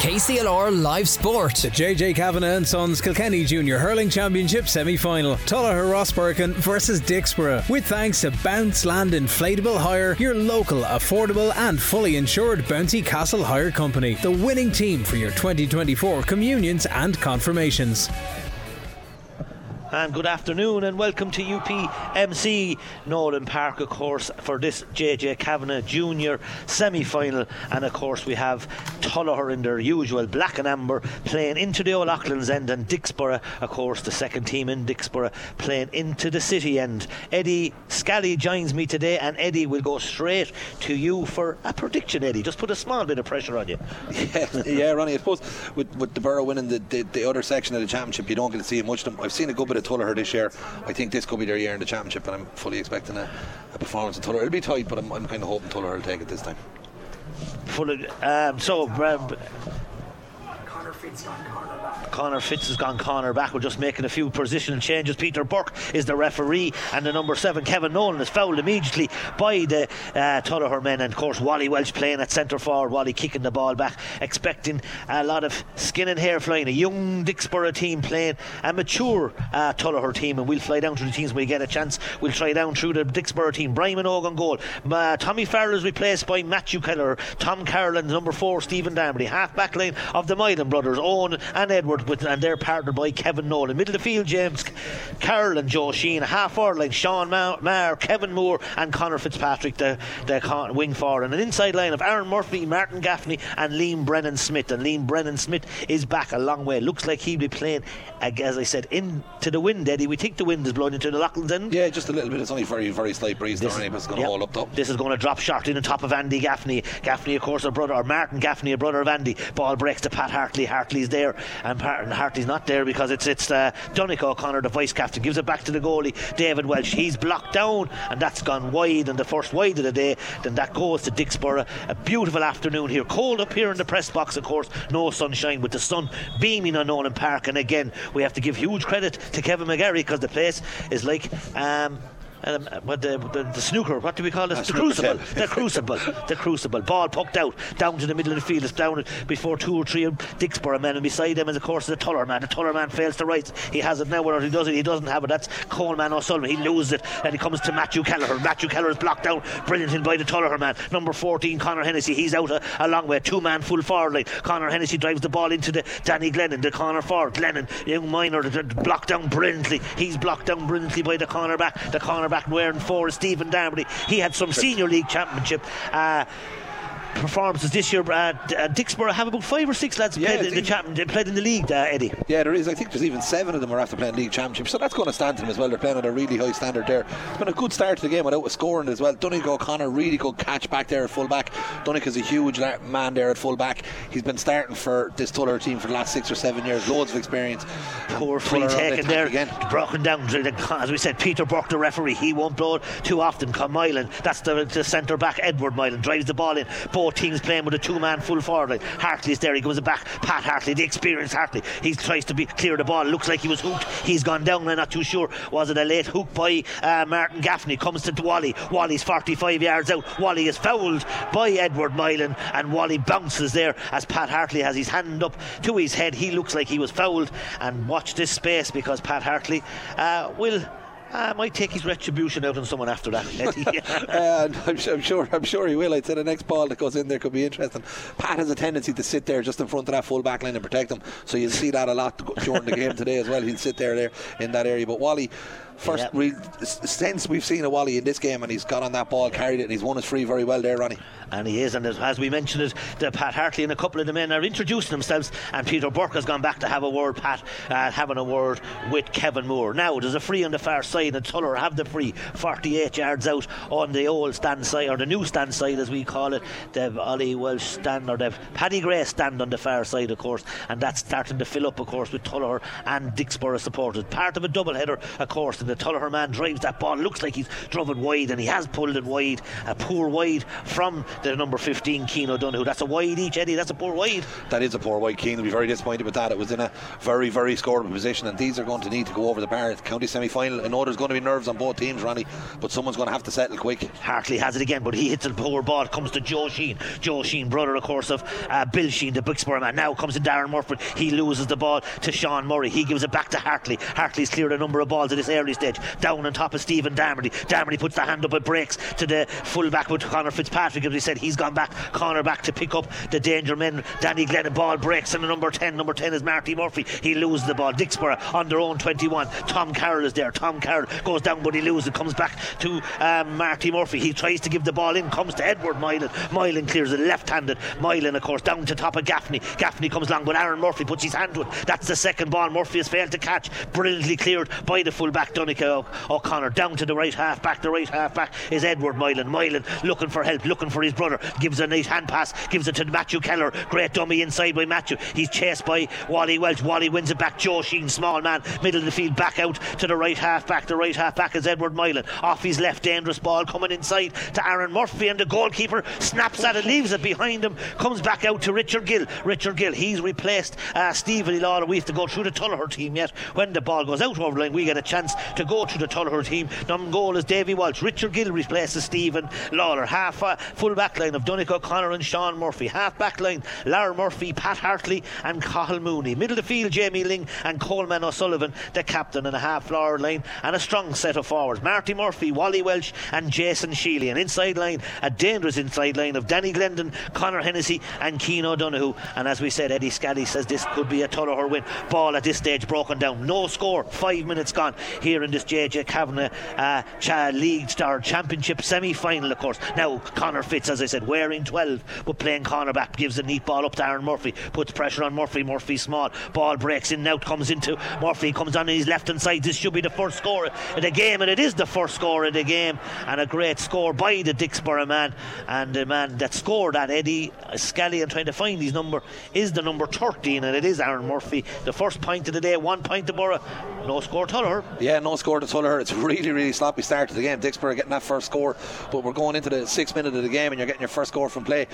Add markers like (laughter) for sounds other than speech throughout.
KCLR Live Sport. The JJ Kavanagh and Sons Kilkenny Junior Hurling Championship semi final. Tullogher Rosbercon versus Dicksboro. With thanks to Bounce Land Inflatable Hire, your local, affordable, and fully insured Bouncy Castle Hire Company. The winning team for your 2024 communions and confirmations. And good afternoon and welcome to UPMC Nowlan Park, of course, for this JJ Kavanagh Junior semi final. And of course, we have Tullogher in their usual black and amber playing into the O'Loughlin's end, and Dicksboro, of course, the second team in Dicksboro, playing into the city end. Eddie Scally joins me today, and Eddie will go straight to you for a prediction, Eddie. Just put a small bit of pressure on you. (laughs) Yeah, yeah Ronnie, I suppose with, with the Borough winning the, the, the other section of the championship, you don't get to see much of them. I've seen a good bit of Tullogher this year. I think this could be their year in the championship, and I'm fully expecting a, a performance in Tullogher. It'll be tight, but I'm, I'm kind of hoping Tullogher will take it this time. Full of, um, so, um, Connor Fitz has gone Connor back. We're just making a few positional changes. Peter Burke is the referee, and the number seven, Kevin Nolan, is fouled immediately by the uh, men. And of course, Wally Walsh playing at centre forward, Wally kicking the ball back, expecting a lot of skin and hair flying. A young Dicksboro team playing a mature uh, team, and we'll fly down through the teams when we get a chance. We'll try down through the Dicksboro team. Brian on goal. Uh, Tommy Farrell is replaced by Matthew Keller. Tom Carroll number four, Stephen Darmody. Half back line of the Milan brothers, Owen and Edward, with, and they're partnered by Kevin Nolan. Middle of the field, James Carroll and Joe Sheen. Half forward line, Sean Maher, Kevin Moore, and Connor Fitzpatrick, the, the wing forward. And an inside line of Aaron Murphy, Martin Gaffney, and Liam Brennan Smith. And Liam Brennan Smith is back a long way. Looks like he'll be playing, as I said, into the wind, Eddie. We think the wind is blowing into the Loughlin's end. Yeah, just a little bit. It's only very, very slight breeze This- there, it's going to yep. hold up though. This is going to drop short in on top of Andy Gaffney. Gaffney, of course, a brother, or Martin Gaffney, a brother of Andy. Ball breaks to Pat Hartley. Hartley. Hartley's there, and Hartley's not there because it's it's uh, Donnick O'Connor, the vice captain, gives it back to the goalie, David Welsh. He's blocked down, and that's gone wide, and the first wide of the day. Then that goes to Dicksboro. A beautiful afternoon here. Cold up here in the press box, of course. No sunshine, with the sun beaming on Nowlan Park. And again, we have to give huge credit to Kevin McGarry because the place is like. Um, um, the, the, the snooker, what do we call this? Ah, the crucible. the crucible. The crucible. Ball poked out down to the middle of the field. It's down before two or three of Dicksboro men, and beside them is, of course, the Tuller man. The Tuller man fails to rise. He has it now, or he does it. He doesn't have it. That's Coleman O'Sullivan. He loses it, and he comes to Matthew Kelleher. Matthew Kelleher is blocked down brilliantly by the Tuller man. Number 14, Connor Hennessy. He's out a, a long way. Two man full forward line. Connor Hennessy drives the ball into the Danny Glennon, the corner forward. Glennon, young minor, blocked down brilliantly. He's blocked down brilliantly by the cornerback. The cornerback wearing four is Stephen Darmody. He had some senior league championship. Uh, Performances this year, uh, D- uh, Dicksboro have about five or six lads Yeah, played in the champ- played in the league, uh, Eddie. Yeah, there is. I think there's even seven of them are after playing league championship, so that's going to stand to them as well. They're playing at a really high standard there. It's been a good start to the game without a scoring as well. Donegal O'Connor really good catch back there at full back. Donegal is a huge man there at full back. He's been starting for this Tuller team for the last six or seven years. Loads of experience. Poor free Tuller on the taken there, again. broken down. As we said, Peter Burke, the referee, he won't blow it too often. Come Mylan, that's the, the centre back. Edward Mylan drives the ball in. Both teams playing with a two man full forward line. Hartley's there, he goes back. Pat Hartley, the experienced Hartley, he tries to be clear of the ball. Looks like he was hooked. He's gone down. I'm not too sure. Was it a late hook by uh, Martin Gaffney? Comes to Wally. Wally's 45 yards out. Wally is fouled by Edward Mylan, and Wally bounces there as Pat Hartley has his hand up to his head. He looks like he was fouled. And watch this space because Pat Hartley uh, will. Uh, might take his retribution out on someone after that. (laughs) Uh, I'm, I'm sure. I'm sure he will. I'd say the next ball that goes in there could be interesting. Pat has a tendency to sit there just in front of that full back line and protect him. So you'll see that a lot (laughs) during the game today as well. He'll sit there there in that area. But Wally, first Yeah. real sense we've seen a Wally in this game, and he's got on that ball, carried it, and he's won his free very well there, Ronnie. And he is, and as- we mentioned it, the Pat Hartley and a couple of the men are introducing themselves, and Peter Burke has gone back to have a word, Pat, uh, having a word with Kevin Moore. Now, there's a free on the far side, and Tuller have the free, 48 yards out on the old stand side, or the new stand side as we call it, the Ollie Walsh stand, or the Paddy Grace stand on the far side, of course, and that's starting to fill up, of course, with Tuller and Dicksboro supporters. Part of a double header, of course, and the Tullogher man drives that ball. Looks like he's driven wide, and he has pulled it wide. A poor wide from the number 15, Keane O'Donoghue. That's a wide each, Eddie. That's a poor wide. That is a poor wide. Keane will be very disappointed with that. It was in a very, very scoreable position, and these are going to need to go over the bar. County semi final. I know there's going to be nerves on both teams, Ronnie, but someone's going to have to settle quick. Hartley has it again, but he hits a poor ball. It comes to Joe Sheen. Joe Sheen, brother, of course, of uh, Bill Sheen, the Dicksboro man. Now comes to Darren Murphy. He loses the ball to Sean Murray. He gives it back to Hartley. Hartley's cleared a number of balls at this early stage. Down on top of Stephen Darmody. Darmody puts the hand up and breaks to the full back with Conor Fitzpatrick. As he said, he's gone back, Conor back to pick up the danger men. Danny Glenn, ball breaks, and the number 10. Number 10 is Marty Murphy. He loses the ball. Dixborough on their own 21. Tom Carroll is there. Tom Carroll goes down, but he loses. It comes back to um, Marty Murphy. He tries to give the ball in, comes to Edward Moylan. Moylan clears it left handed. Moylan, of course, down to top of Gaffney. Gaffney comes along, but Aaron Murphy puts his hand to it. That's the second ball. Murphy has failed to catch. Brilliantly cleared by the full back, Donica O'Connor. Down to the right half back. The right half back is Edward Moylan. Moylan looking for help, looking for his brother. Gives a nice hand pass, gives it to Matthew Keller. Great dummy inside by Matthew. He's chased by Wally Walsh. Wally wins it back. Joe Sheen, small man, middle of the field, back out to the right half back. The right half back is Edward Moylan. Off his left, dangerous ball coming inside to Aaron Murphy, and the goalkeeper snaps at it, leaves it behind him, comes back out to Richard Gill. Richard Gill, he's replaced uh, Stephen. We have to go through the Tullogher team yet. When the ball goes out over the line, we get a chance to go to the Tullogher team. Number goal is Davy Walsh. Richard Gill replaces Stephen Lawler. Half uh, full back line of Donegal O'Connor and Sean Murphy. Half back line, Lara Murphy, Pat Hartley, and Cahill Mooney. Middle of the field, Jamie Ling and Coleman O'Sullivan, the captain, and a half forward line and a strong set of forwards. Marty Murphy, Wally Walsh, and Jason Sheely. An inside line, a dangerous inside line of Danny Glendon, Connor Hennessy, and Keane O'Donoghue. And as we said, Eddie Scally says this could be a Tullogher win. Ball at this stage broken down. No score. Five minutes gone here in this JJ Kavanagh uh, League Star Championship semi final, of course. Now, Connor Fitz, as I said, wearing 12, but playing corner back, gives a neat ball up to Aaron Murphy, puts pressure on Murphy. Murphy small. Ball breaks in, now comes into Murphy, comes on his left hand side. This should be the first score of the game, and it is the first score of the game. And a great score by the Dicksboro man. And the man that scored that, Eddie Scallion, trying to find his number, is the number 13, and it is Aaron Murphy. The first point of the day, one point to Borough, no score Tuller. Yeah, no score to Tullogher. It's a really, really sloppy start to the game. Dicksboro getting that first score, but we're going into the sixth minute of the game and you're getting your first score from play.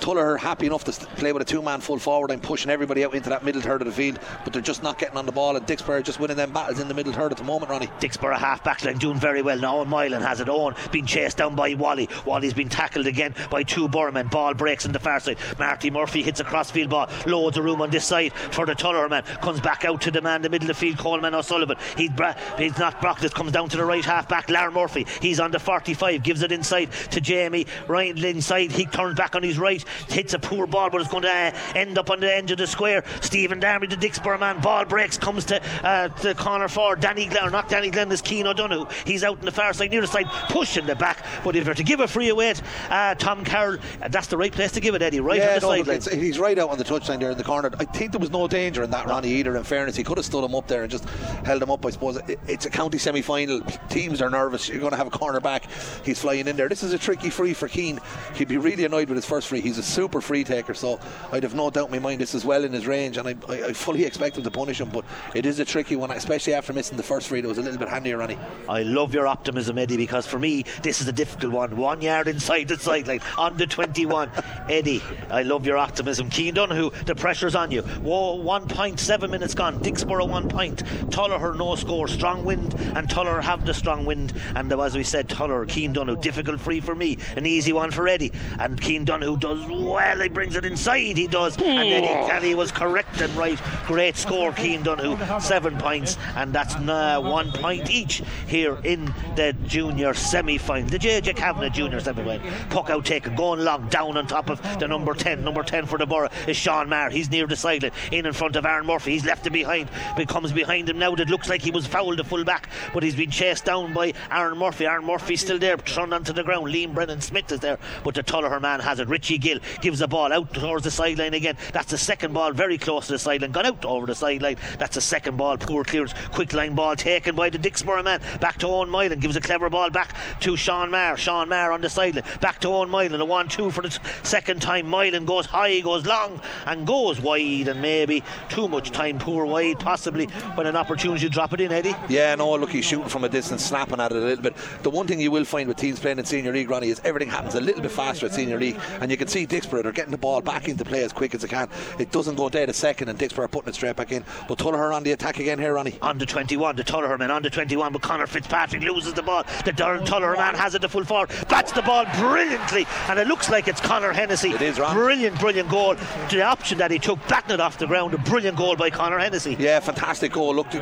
Tullogher happy enough to play with a two man full forward and pushing everybody out into that middle third of the field, but they're just not getting on the ball. And Dicksboro just winning them battles in the middle third at the moment, Ronnie. Dixborough half back line doing very well now. Moylan has it on, being chased down by Wally. Wally's been tackled again by two Burman. Ball breaks on the far side. Marty Murphy hits a crossfield ball. Loads of room on this side for the Tuller man. Comes back out to the man in the middle of the field, Coleman O'Sullivan. He's, bra- he's not Brockles, comes down to the right half back. Lar Murphy. He's on the 45, gives it inside to Jamie. Ryan inside. He turns back on his right, hits a poor ball, but it's going to uh, end up on the edge of the square. Stephen Darby, the Dicksboro man. Ball breaks, comes to uh, the corner for Danny Glenn, or not Danny Glenn, is Keane O'Donoghue. He's out in the far side, near the side, pushing the back. But if you're to give a free away, uh, Tom Carroll, that's the right place to give it, Eddie, right yeah, on the no, sideline. he's right out on the touchline there in the corner. I think there was no danger in that, Ronnie, either. In fairness, he could have stood him up there and just held him up. I suppose It- it's a county semi-final. Teams are nervous. You're going to have a cornerback. He's flying in there. This is a tricky free for Keane. He'd be really annoyed with his first free. He's a super free taker, so I'd have no doubt in my mind this is well in his range, and I, I, I fully expect him to punish him. But it is a tricky one, especially after missing the first free. It was a little bit handier, Ronnie. I love your optimism, Eddie, because for me, this is a difficult one. One yard inside the sideline, under 21. (laughs) Eddie, I love your optimism. Keane Donoghue, the pressure's on you. Whoa, one point, seven minutes gone. Dicksboro, one point. Tullogher, no score. Strong wind, and Tullogher have the strong wind. And as we said, Tullogher, Keane Donoghue, difficult free for me. An easy one for Eddie. And Keane Donoghue does well. He brings it inside, he does. And Eddie Kelly was correct and right. Great score, Keane Donoghue. Seven points, and that's uh, one point each here in the junior semi final. The JJ Kavanagh junior semi final. Puck out taken, going long, down on top of the number 10. Number 10 for the borough is Sean Marr. He's near the sideline, in in front of Aaron Murphy. He's left it behind, but comes behind him now. That looks like he was fouled, a full back, but he's been chased down by Aaron Murphy. Aaron Murphy's still there, thrown onto the ground. Liam Brennan Smith is there, but the Tullogher man has it. Richie Gill gives the ball out towards the sideline again. That's the second ball, very close to the sideline, gone out over the sideline. That's the second ball, poor clearance, quick line ball taken by the Dicksboro man. Back to Owen Moylan, gives a clever ball back to Sean Marr. Sean Marr on the sideline, back to Owen Moylan. A one-two for the second time. Moylan goes high, goes long, and goes wide, and maybe too much time, poor wide, possibly when an opportunity to drop it in, Eddie. Yeah, Yeah, oh, no, look, he's shooting from a distance, snapping at it a little bit. The one thing you will find with teams playing in Senior League, Ronnie, is everything happens a little bit faster at Senior League, and you can see Dicksboro, they're getting the ball back into play as quick as they can. It doesn't go dead a second, and Dicksboro are putting it straight back in. But Tullogher on the attack again here, Ronnie. On to 21, the Tullogher man on to 21, but Connor Fitzpatrick loses the ball. The Tullogher man has it to full forward, bats the ball brilliantly, and it looks like it's Connor Hennessy. It is, Ron. Brilliant, brilliant goal. The option that he took, batting it off the ground, a brilliant goal by Connor Hennessy. Yeah, fantastic goal. Look, the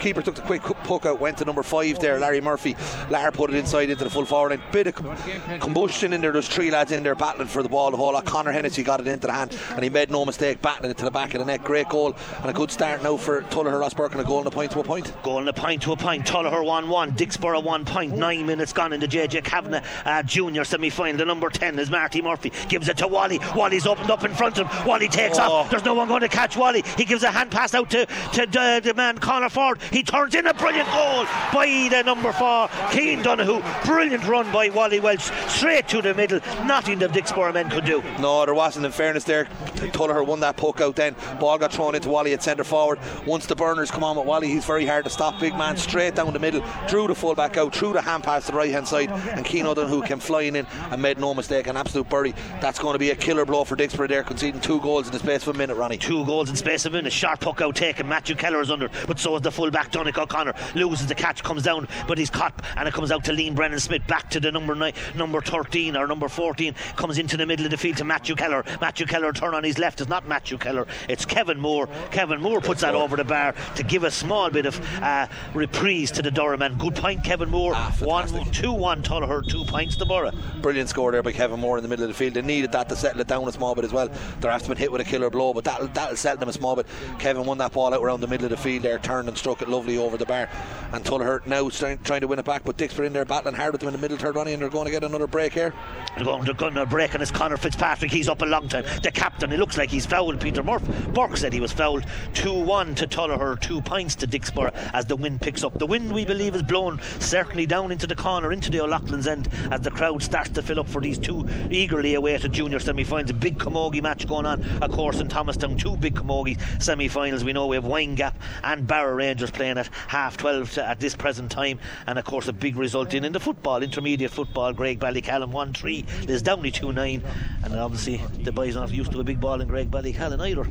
keeper took the quick poke out, went to number five there, Larry Murphy. Lar put it inside into the full forward line. Bit of com- combustion in there. There's three lads in there battling for the ball. The whole lot. Connor Hennessy got it into the hand, and he made no mistake battling it to the back of the net. Great goal and a good start now for Tullogher Rosbercon and a goal and a point to a point. Goal and a point to a point. Tullogher 1 1. Dicksboro 1 point. Nine minutes gone in the JJ Kavanagh uh, Junior semi final. The number 10 is Marty Murphy. Gives it to Wally. Wally's opened up in front of him. Wally takes Oh. off. There's no one going to catch Wally. He gives a hand pass out to, to the, the man Connor Ford. He turns in a brilliant goal by the number 4, Keane Donoghue. Brilliant run by Wally Walsh. Straight to the middle. Nothing the Dicksboro men could do. No, there wasn't. In fairness, there, Tullogher won that poke out. Then ball got thrown into Wally at centre forward. Once the burners come on with Wally, he's very hard to stop. Big man straight down the middle, drew the full back out, threw the hand pass to the right hand side, and Keane O'Donoghue came flying in and made no mistake. An absolute bury. That's going to be a killer blow for Dicksboro there, conceding two goals in the space of a minute, Ronnie. Two goals in space of a minute. Sharp puck out taken. Matthew Keller is under, but so is the fullback Donick O'Connor. Loses the catch, comes down, but he's caught, and it comes out to Liam Brennan Smith. Back to the number nine, number 13 or number 14. Comes into the middle of the field to Matthew Keller. Matthew Keller turn on his left. It's not Matthew Keller. It's Kevin Moore. Kevin Moore puts that over the bar to give a small bit of uh, reprise to the Durham man. Good point, Kevin Moore. Ah, one, two, one. Tullogher, two points to Borough. Brilliant score there by Kevin Moore in the middle of the field. They needed that to settle it down a small bit as well. They're after been hit with a killer blow, but that'll, that'll settle them a small bit. Kevin won that ball out around the middle of the field there, turned and struck it lovely over the bar. And Tullogher now trying, to win it back, but Dixper in there battling hard with them in the middle third, Ronnie, and they're going to get another break here. They're going to get a break and it's Connor Fitzpatrick. He's up a long time. The captain, it looks like he's fouled. Peter Murph. Burke said he was fouled. 2 1 to Tullogher, two points to Dicksboro as the wind picks up. The wind, we believe, is blown certainly down into the corner, into the O'Loughlin's end as the crowd starts to fill up for these two eagerly awaited junior semi finals. A big camogie match going on, of course, in Thomastown. Two big camogie semi finals. We know we have Windgap and Barrow Rangers playing at half 12 to, at this present time, and of course, a big result in, in the football, intermediate football. Graigue Ballycallan 1 3, Lisdowney 2 9, and obviously the boys aren't used to a big ball in Graigue Ballycallan either.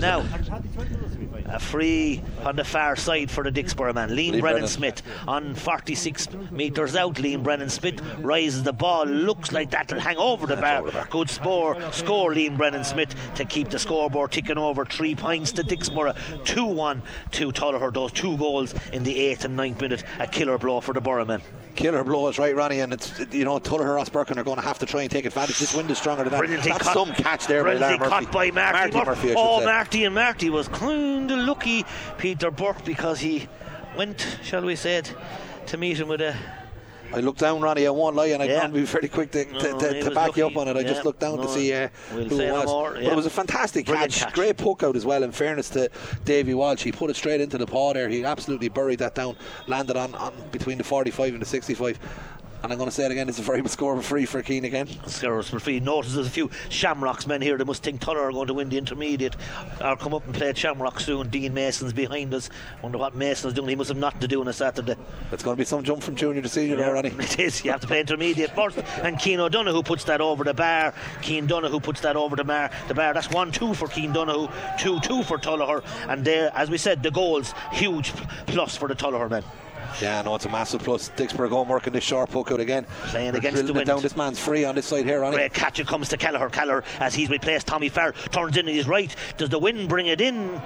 Now, a free on the far side for the Dicksboro man. Liam Brennan, Brennan. Smith on 46 metres out. Liam Brennan Smith rises the ball. Looks like that'll hang over the bar. Good score. Score Liam Brennan Smith to keep the scoreboard ticking over. Three points to Dicksboro. 2 1 to Tullogher. Those two goals in the 8th and ninth minute. A killer blow for the Borough men. Killer blow is right, Ronnie, and it's you know Tullogher Rosbercon are going to have to try and take advantage. This wind is stronger than that. Brilliantly That's caught, some catch there by brilliantly Larry Murphy. caught by Marty, Marty Murphy. Murphy, oh, say. Marty and Marty was kind of lucky, Peter Burke, because he went, shall we say it, to meet him with a I looked down, Ronnie. I won't lie, and I'm Yeah. be very quick to, to, No, to, to back you up on it. I Yeah. just looked down to see uh, we'll who it no was. more, But it was a fantastic catch. catch. Great poke out as well. In fairness to Davy Walsh, he put it straight into the paw there. He absolutely buried that down, landed on, on between the 45 and the 65. And I'm going to say it again, it's a very good score of free for Keane again. For free. Notice there's a few Shamrocks men here. They must think Tuller are going to win the intermediate or come up and play at Shamrock soon. Dean Mason's behind us. Wonder what Mason's doing. He must have nothing to do on a Saturday. It's going to be some jump from junior to senior there, Ronnie. It is. You have to play intermediate first. And Keane O'Donoghue puts that over the bar. Keane Donoghue puts that over the bar. The bar. That's one two for Keane Donoghue, two two for Tullogher. And there, as we said, the goals huge plus for the Tullogher men. Yeah, no, it's a massive plus. Dicksboro going working this sharp poke out again. Playing against the wind. down. This man's free on this side here, Ronnie. Great catch. It comes to Kelleher. Kelleher, as he's replaced Tommy Farr, turns in his right. Does the wind bring it in?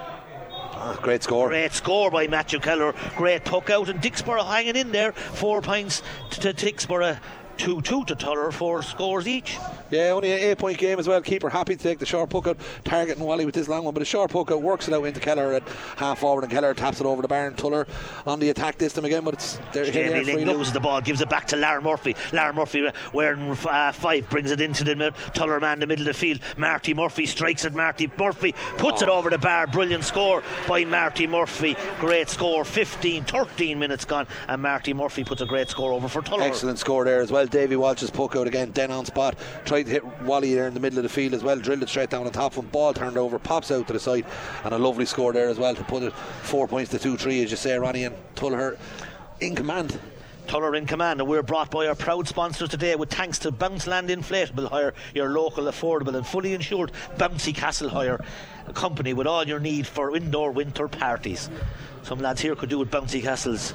Ah, great score. Great score by Matthew Keller. Great puck out, and Dicksboro hanging in there. Four points to, to Dicksboro. 2 2 to Tuller, four scores each. Yeah, only an eight point game as well. Keeper happy to take the short poke out, targeting Wally with this long one. But the short poke out works it out into Keller at half forward, and Keller taps it over the bar. And Tuller on the attack this time again, but it's they're here Jamie Ling loses the ball, gives it back to Lar Murphy. Lar Murphy uh, wearing uh, five brings it into the mid- Tuller man in the middle of the field. Marty Murphy strikes at Marty Murphy, puts it over the bar. Brilliant score by Marty Murphy. Great score. 15, 13 minutes gone, and Marty Murphy puts a great score over for Tuller. Excellent score there as well. Well. Davy Walsh's puck out again, Den on spot. Tried to hit Wally there in the middle of the field as well. Drilled it straight down on top him. Ball turned over, pops out to the side, and a lovely score there as well to put it four points to two three, as you say, Ronnie and Tullher in command. Tuller in command, and we're brought by our proud sponsors today with thanks to Bounce Land Inflatable Hire, your local, affordable, and fully insured Bouncy Castle Hire company with all your need for indoor winter parties. Some lads here could do with bouncy castles.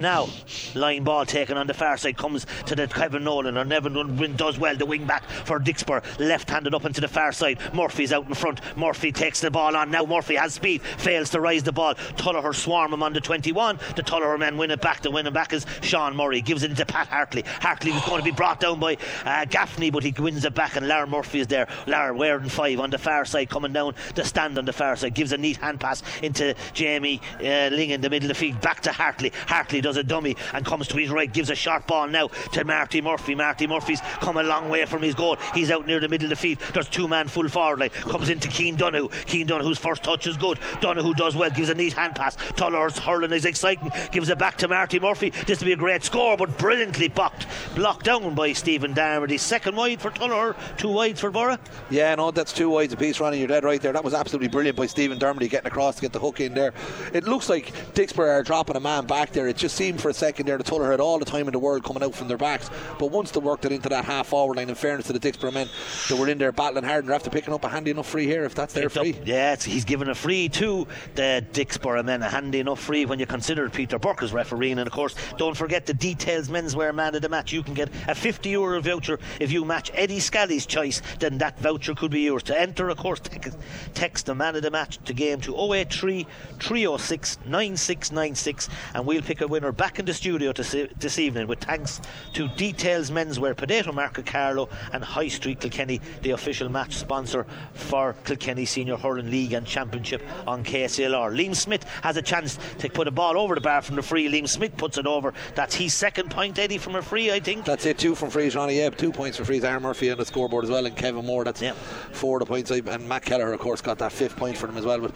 Now, line ball taken on the far side comes to the Kevin Nolan, or Nevin does well, the wing back for Dicksboro, left handed up into the far side. Murphy's out in front. Murphy takes the ball on. Now Murphy has speed, fails to rise the ball. Tullogher swarm him on the 21. The Tullogher men win it back. The winning back is Sean Murray, gives it into Pat Hartley. Hartley was going to be brought down by uh, Gaffney, but he wins it back, and Lara Murphy is there. Lara wearing five on the far side, coming down the stand on the far side, gives a neat hand pass into Jamie uh, Ling in the middle of the field, back to Hartley. Hartley does a dummy and comes to his right, gives a sharp ball now to Marty Murphy. Marty Murphy's come a long way from his goal. He's out near the middle of the field. There's two man full forward line. Comes into Keane Donoghue. Keane Donoghue's first touch is good. Donoghue does well, gives a neat hand pass. Tuller's hurling is exciting. Gives it back to Marty Murphy. This will be a great score, but brilliantly blocked, blocked down by Stephen Darmody. Second wide for Tuller, two wide for Borough. Yeah, no, that's two wides apiece, Ronnie. You're dead right there. That was absolutely brilliant by Stephen Darmody getting across to get the hook in there. It looks like Dicksboro are dropping a man back there. It just seemed for a second there the Tuller had all the time in the world coming out from their backs. But once they worked it into that half forward line, in fairness to the Dicksboro men, they were in there battling hard and they're after picking up a handy enough free here if that's their free. Up, yeah, he's given a free to the Dicksboro men, a handy enough free when you consider Peter Burke is refereeing. And of course, don't forget the details menswear man of the match. You can get a 50 euro voucher if you match Eddie Scally's choice, then that voucher could be yours. To enter, of course, text, text the man of the match to game to 083 306 9696 and we'll pick a winner back in the studio to see, this evening with thanks to Details Menswear, Potato Market Carlow and High Street Kilkenny, the official match sponsor for Kilkenny Senior Hurling League and Championship on KCLR. Liam Smith has a chance to put a ball over the bar from the free. Liam Smith puts it over. That's his second point, Eddie, from a free, I think. That's it, two from frees, Ronnie. Yeah, two points for frees. Aaron Murphy on the scoreboard as well, and Kevin Moore. That's yeah. four of the points. And Matt Keller, of course, got that fifth point for them as well. But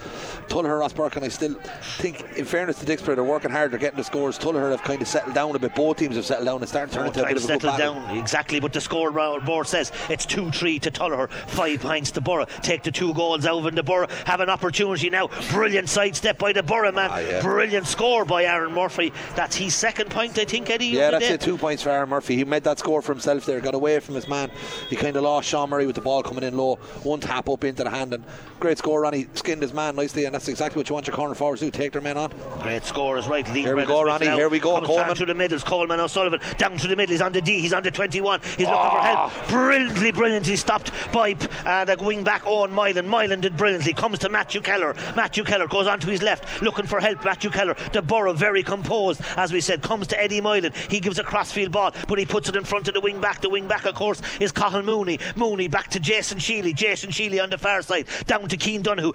Tullher, Rosbercon, and I still think, in fairness to Dicksboro, they're working hard. They're getting the scores. Tullher have kind of settled down a bit. Both teams have settled down and started turning into a bit of a good down exactly. But the scoreboard says it's two three to Tullher, five points to Borough. Take the two goals over in the Borough. Have an opportunity now. Brilliant sidestep by the Borough man. Ah, yeah. Brilliant score by Aaron Murphy. That's his second point, I think, Eddie. Yeah, that's it. Two points for Aaron Murphy. He made that score for himself there. Got away from his man. He kind of lost Sean Murray with the ball coming in low. One tap up into the hand and great score. Ronnie skinned his man nicely, and that's exactly what you want your corner forwards to do. Take their men on. Great score is right. Here we go, Ronnie. Here we go. Coleman to the middles. Coleman O'Sullivan down to the middle. He's on the D. He's on the 21. He's looking oh. for help. Ah. Brilliantly, brilliantly stopped by uh, the wing back Owen Mylan. Mylan did brilliantly. Comes to Matthew Keller. Matthew Keller goes on to his left, looking for help. Matthew Keller, the Borough, very composed, as we said, comes to Eddie Mylan. He gives a crossfield ball, but he puts it in front of the wing back. The wing back, of course, is Cahill Mooney. Mooney back to Jason Sheely. Jason Sheely on the far side, down to Keane Donoghue.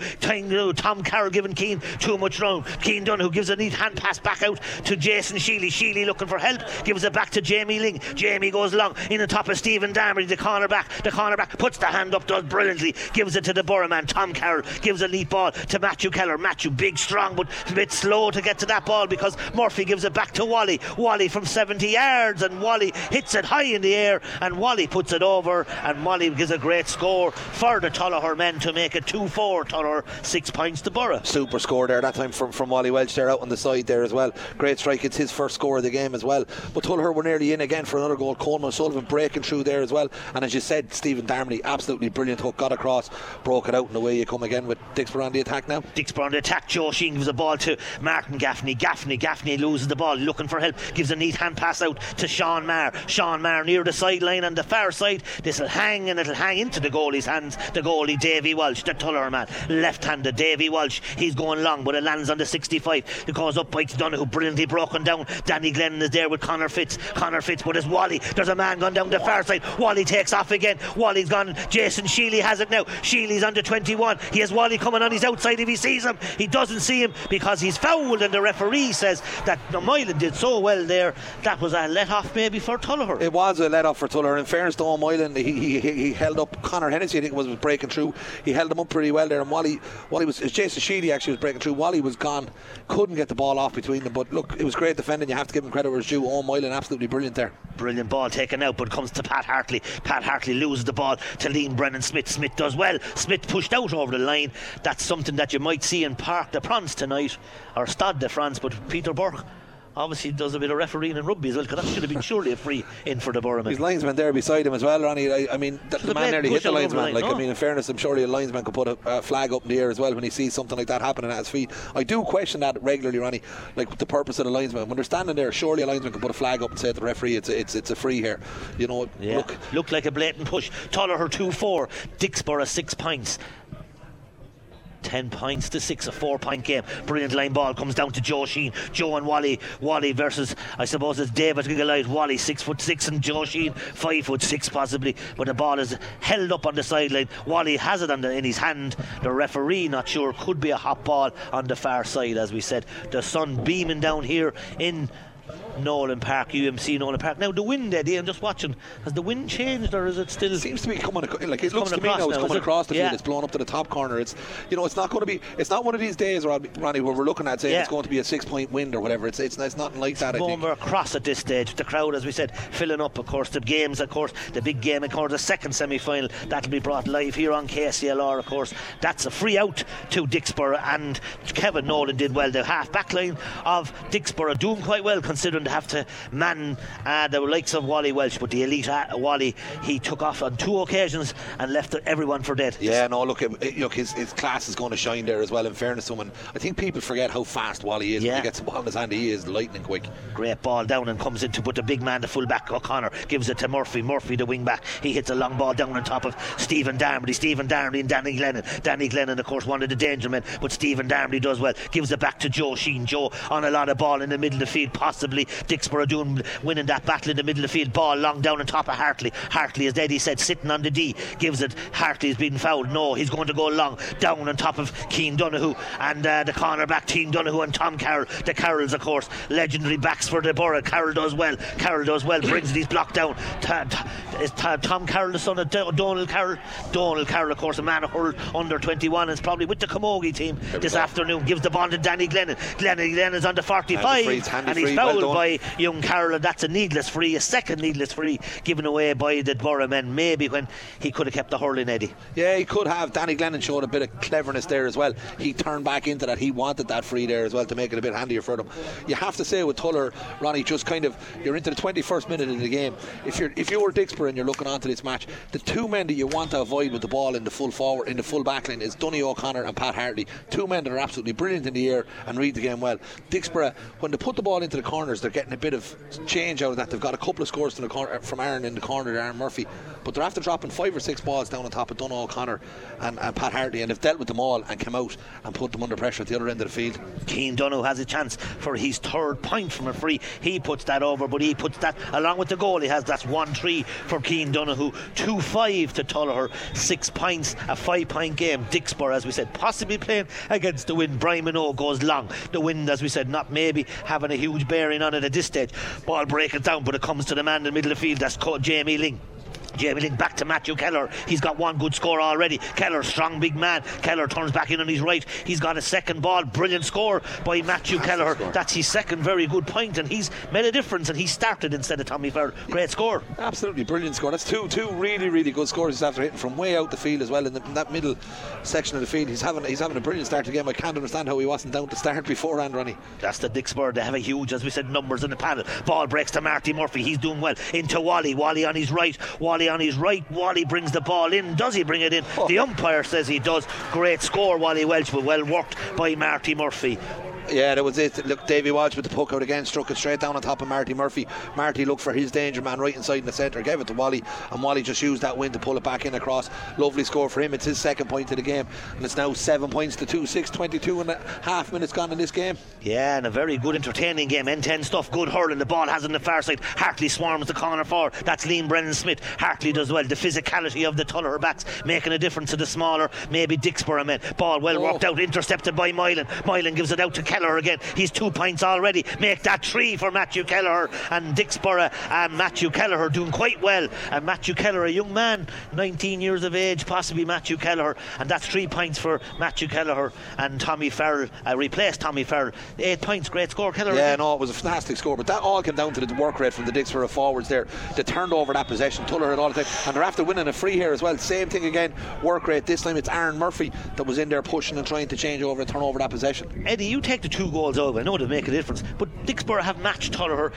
Tom Carroll giving Keane too much round. Keane Donoghue gives a neat hand pass back out to Jason Sheely. Sheely looking for help, gives it back to Jamie Ling. Jamie goes long in the top of Stephen Darmody, the corner back. The corner back puts the hand up, does brilliantly, gives it to the Borough man. Tom Carroll gives a neat ball to Matthew Keller. Matthew, big, strong, but a bit slow to get to that ball because Murphy gives it back to Wally. Wally from 70 yards, and Wally hits it high in the air, and Wally puts it over, and Wally gives a great score for the Tullogher men to make it 2 4. Tullogher, six points to Borough. Super score there that time from, from Wally Walsh there out on the side there as well. Great strike, it's his first score of the game as well. But Tullogher were nearly in again for another goal. Coleman Sullivan breaking through there as well. And as you said, Stephen Darmody, absolutely brilliant hook, got across, broke it out, and away you come again with Dicksboro on the attack now. Dicksboro on the attack. Joe Sheen gives the ball to Martin Gaffney. Gaffney, Gaffney loses the ball, looking for help, gives a neat hand pass out to Sean Marr. Sean Marr near the sideline on the far side. This will hang and it'll hang into the goalie's hands. The goalie, Davy Walsh, the Tuller man, left handed Davy Walsh. He's going long, but it lands on the 65. It goes up by Donoghue, brilliantly broken down. Danny Glennon is there with Connor Fitz. Connor Fitz, but it's Wally. There's a man gone down the far side. Wally takes off again. Wally's gone. Jason Sheely has it now. Sheely's under 21. He has Wally coming on his outside if he sees him. He doesn't see him because he's fouled, and the referee says that Moylan did so well there. That was a let off maybe for Tuller. It was a let off for Tuller. In fairness to Moylan, he, he, he held up Connor Hennessy, I think was breaking through. He held him up pretty well there. And Wally, Wally was, Jason Sheely actually was breaking through. Wally was gone, couldn't get the ball off between them. But look, it was great defending. You have to give him credit where it's due. Oh, Moylan, absolutely brilliant there. Brilliant ball taken out, but comes to Pat Hartley. Pat Hartley loses the ball to Liam Brennan Smith. Smith does well. Smith pushed out over the line. That's something that you might see in Parc de France tonight, or Stade de France, but Peter Burke obviously does a bit of refereeing in rugby as well, because that should have been surely a free in for the Borough. His linesman there beside him as well, Ronnie. I, I mean, the, the man nearly hit the linesman. Line, like, no. I mean, in fairness, I'm sure a linesman could put a, flag up in the air as well when he sees something like that happening at his feet. I do question that regularly, Ronnie. Like the purpose of the linesman when they're standing there, surely a linesman could put a flag up and say to the referee, "It's a, it's it's a free here." You know, yeah. look, looked like a blatant push. Tullogher two four, Dicksboro six points. 10 points to 6, a 4 point game. Brilliant line ball comes down to Joe Sheen. Joe and Wally. Wally versus, I suppose, it's David Gigglite. Wally 6 foot 6 and Joe Sheen 5 foot 6 possibly. But the ball is held up on the sideline. Wally has it the, in his hand. The referee, not sure, could be a hot ball on the far side, as we said. The sun beaming down here in Nowlan Park, UMC Nowlan Park. Now the wind, Eddie, I'm just watching. Has the wind changed, or is it still? It seems to be coming. Like it looks to me now, it's coming across the field. It's blown up to the top corner. It's you know, it's not going to be. It's not one of these days, Ronnie, where we're looking at saying yeah. it's going to be a six-point wind or whatever. It's it's, it's nothing like that. It's I think. across at this stage. The crowd, as we said, filling up. Of course, the games. Of course, the big game. Of course, the second semi-final that'll be brought live here on KCLR. Of course, that's a free out to Dicksboro, and Kevin Nolan did well. The half back line of Dicksboro doing quite well considering have to man uh, the likes of Wally Walsh, but the elite uh, Wally he took off on two occasions and left everyone for dead. Yeah, no, look, look, his, his class is going to shine there as well. In fairness to him, and I think people forget how fast Wally is. Yeah. When he gets the ball in his hand, he is lightning quick. Great ball down and comes into, but the big man, the fullback O'Connor, gives it to Murphy. Murphy, the wing back, he hits a long ball down on top of Stephen Darmody. Stephen Darmody and Danny Glennon. Danny Glennon, of course, one of the danger men, but Stephen Darmody does well. Gives it back to Joe Sheen. Joe on a lot of ball in the middle of the field, possibly Dicksboro doing winning that battle in the middle of the field. Ball long down on top of Hartley. Hartley, as Eddie said, sitting on the D, gives it. Hartley's been fouled. No, he's going to go long down on top of Keane Donoghue and uh, the cornerback Team Donoghue and Tom Carroll. The Carrolls, of course, legendary backs for the borough. Carroll does well. Carroll does well. Brings these block down. Ta- ta- is ta- Tom Carroll the son of D- Donald Carroll? Donald Carroll, of course, a man hurled under 21 is probably with the Camogie team this afternoon. Gives the ball to Danny Glennon. Glennon, Glennon's on the 45 and he's fouled well by young Carroll and that's a needless free, a second needless free given away by the Borough men, maybe when he could have kept the hurling, Eddie. Yeah, he could have. Danny Glennon showed a bit of cleverness there as well. He turned back into that. He wanted that free there as well to make it a bit handier for them. You have to say with Tuller, Ronnie, just kind of you're into the 21st minute of the game. If you're if you're Dicksboro and you're looking onto this match, the two men that you want to avoid with the ball in the full forward in the full backline is Dunny O'Connor and Pat Hartley. Two men that are absolutely brilliant in the air and read the game well. Dicksboro, when they put the ball into the corners, they're getting a bit of change out of that. They've got a couple of scores corner, uh, from Aaron in the corner, Aaron Murphy, but they're after dropping five or six balls down on top of Donald O'Connor and, and Pat Hartley, and they've dealt with them all and come out and put them under pressure at the other end of the field. Keane Donoghue has a chance for his third point from a free. He puts that over, but he puts that along with the goal. He has that's one three for Keane Donoghue, two five to Tullogher, six points, a five point game. Dicksboro, as we said, possibly playing against the wind. Brian Minogue goes long. The wind, as we said, not maybe having a huge bearing on it at this stage. Ball breaking down, but it comes to the man in the middle of the field. That's called Jamie Ling. Jamie Ling back to Matthew Keller. He's got one good score already. Keller, strong big man. Keller turns back in on his right. He's got a second ball. Brilliant score by Matthew Keller. That's his second very good point, and he's made a difference. And he started instead of Tommy Farrell. Great score. Absolutely brilliant score. That's two two really really good scores he's after hitting from way out the field as well in, the, in, that middle section of the field. He's having he's having a brilliant start to the game. I can't understand how he wasn't down to start beforehand, Ronnie. That's the Dicksboro. They have a huge, as we said, numbers in the panel. Ball breaks to Marty Murphy. He's doing well into Wally. Wally on his right. Wally on his right. Wally brings the ball in. Does he bring it in? Oh. The umpire says he does. Great score, Wally Walsh, but well worked by Marty Murphy. Yeah, that was it. Look, Davy Walsh with the puck out again, struck it straight down on top of Marty Murphy. Marty looked for his danger man right inside in the centre, gave it to Wally, and Wally just used that wind to pull it back in across. Lovely score for him. It's his second point of the game, and it's now seven points to two, six, 22 and a half minutes gone in this game. Yeah, and a very good, entertaining game. N10 stuff, good hurling. The ball has on the far side. Hartley swarms the corner forward. That's Liam Brennan Smith. Hartley does well. The physicality of the Tullogher backs making a difference to the smaller, maybe Dicksboro men. Ball well oh. worked out, intercepted by Moylan. Moylan gives it out to Keller. Kelleher again. He's two points already. Make that three for Matthew Kelleher and Dicksboro and Matthew Kelleher doing quite well. And Matthew Kelleher, a young man, 19 years of age, possibly Matthew Kelleher, and that's three points for Matthew Kelleher and Tommy Farrell uh, replaced Tommy Farrell. Eight points, great score, Kelleher. Yeah, no, it was a fantastic score, but that all came down to the work rate from the Dicksboro forwards there. They turned over that possession, Tuller had all the time, and they're after winning a free here as well. Same thing again, work rate. This time it's Aaron Murphy that was in there pushing and trying to change over and turn over that possession. Eddie, you take the two goals over. I know they make a difference, but Dicksboro have matched Tuller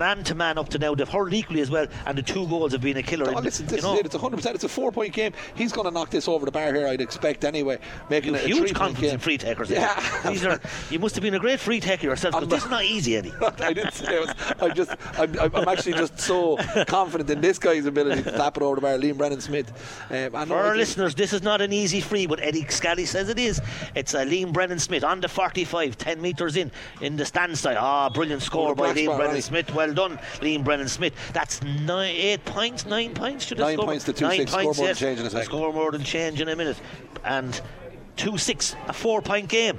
man to man up to now. They've hurled equally as well, and the two goals have been a killer. Oh, listen, this you know, is it. It's 100%. It's a four point game. He's going to knock this over the bar here, I'd expect anyway. Making a huge confidence in free takers. Yeah. These are, you must have been a great free taker yourself, because this is not easy, Eddie. (laughs) I didn't say it was, I'm just, I'm, I'm, actually just so confident in this guy's ability to tap it over the bar. Liam Brennan Smith. Um, For our listeners, this is not an easy free, but Eddie Scally says it is. It's a Liam Brennan Smith on the 45, 10 metres in, in the stand side. Ah, brilliant score by Liam Brennan right. Smith. Well done, Liam Brennan Smith. That's nine, eight points, nine points. Should nine points to two nine six. Points, score more yes. than change in a second. Score more than change in a minute. And two six, a four point game.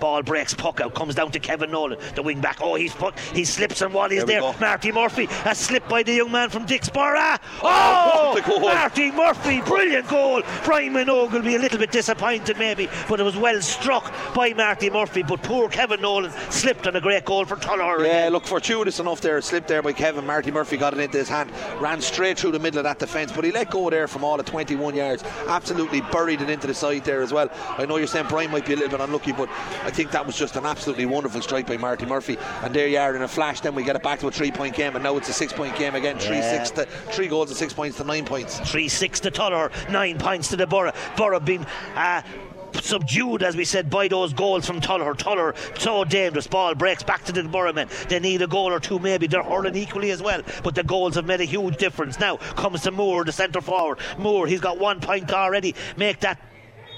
Ball breaks, puck out, comes down to Kevin Nolan, the wing back. Oh, he's put, he slips and while he's there, there Marty Murphy, a slip by the young man from Dicksboro. Oh, oh Marty Murphy, brilliant goal. Brian Minogue will be a little bit disappointed maybe, but it was well struck by Marty Murphy. But poor Kevin Nolan slipped on a great goal for Tuller. Yeah, look, fortuitous enough there, slipped there by Kevin. Marty Murphy got it into his hand, ran straight through the middle of that defence, but he let go there from all of 21 yards. Absolutely buried it into the side there as well. I know you're saying Brian might be a little bit unlucky, but I think that was just an absolutely wonderful strike by Marty Murphy. And there you are in a flash. Then we get it back to a three point game, and now it's a six point game again. Three yeah. six to three goals and six points to nine points. Three six to Tuller, nine points to the Borough. Borough being. Uh, subdued, as we said, by those goals from Tuller. Tuller, so dangerous. Ball breaks back to the Borough men. They need a goal or two, maybe. They're hurling equally as well. But the goals have made a huge difference. Now comes to Moore, the centre forward. Moore, he's got one point already. Make that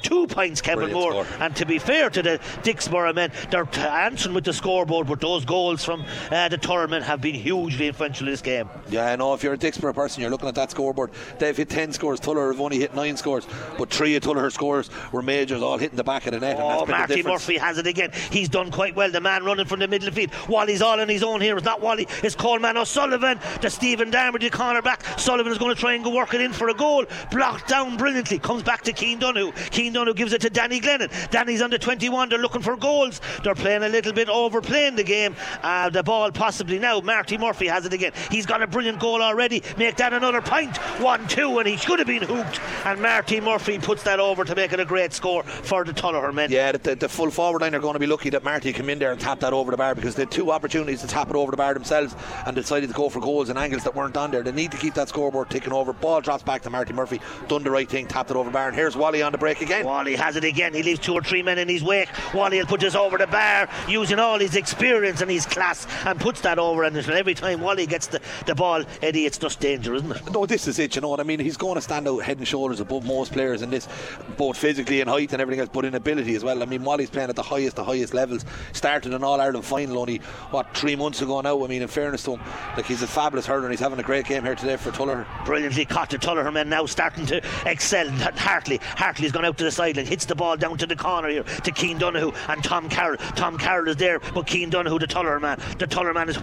two points, Kevin Brilliant Moore. Score. And to be fair to the Dicksboro men, they're answering with the scoreboard, but those goals from uh, the tournament have been hugely influential in this game. Yeah, I know. If you're a Dicksboro person, you're looking at that scoreboard. They've hit 10 scores. Tuller have only hit 9 scores, but three of Tuller's scores were majors, all hitting the back of the net. Oh, Marty Murphy has it again. He's done quite well. The man running from the middle of the field. Wally's all on his own here. It's not Wally, it's Coleman O'Sullivan. The Stephen Darmody corner back. Sullivan is going to try and go work it in for a goal. Blocked down brilliantly. Comes back to Keane Donoghue. Keane Donoghue gives it to Danny Glennon. Danny's under 21. They're looking for goals. They're playing a little bit overplaying the game. Uh, the ball possibly now. Marty Murphy has it again. He's got a brilliant goal already. Make that another point. 1 2, and he should have been hooked. And Marty Murphy puts that over to make it a great score for the Tullogher men. Yeah, the, the, full forward line are going to be lucky that Marty came in there and tapped that over the bar because they had two opportunities to tap it over the bar themselves and decided to go for goals and angles that weren't on there. They need to keep that scoreboard ticking over. Ball drops back to Marty Murphy. Done the right thing, tapped it over the bar. And here's Wally on the break again. Wally has it again. He leaves two or three men in his wake. Wally will put this over the bar using all his experience and his class and puts that over. And every time Wally gets the, the ball, Eddie, it's just danger, isn't it? No, this is it. You know what I mean? He's going to stand out head and shoulders above most players in this, both physically and height and everything else, but in ability as well. I mean, Wally's playing at the highest, the highest levels. Started an All Ireland final only what three months ago now. I mean, in fairness to him, like he's a fabulous hurler and he's having a great game here today for Tuller. Brilliantly caught the Tuller men now starting to excel. Hartley, Hartley's gone out to the sideline, hits the ball down to the corner here to Keane Donoghue and Tom Carroll. Tom Carroll is there, but Keane Donoghue, the taller man, the taller man is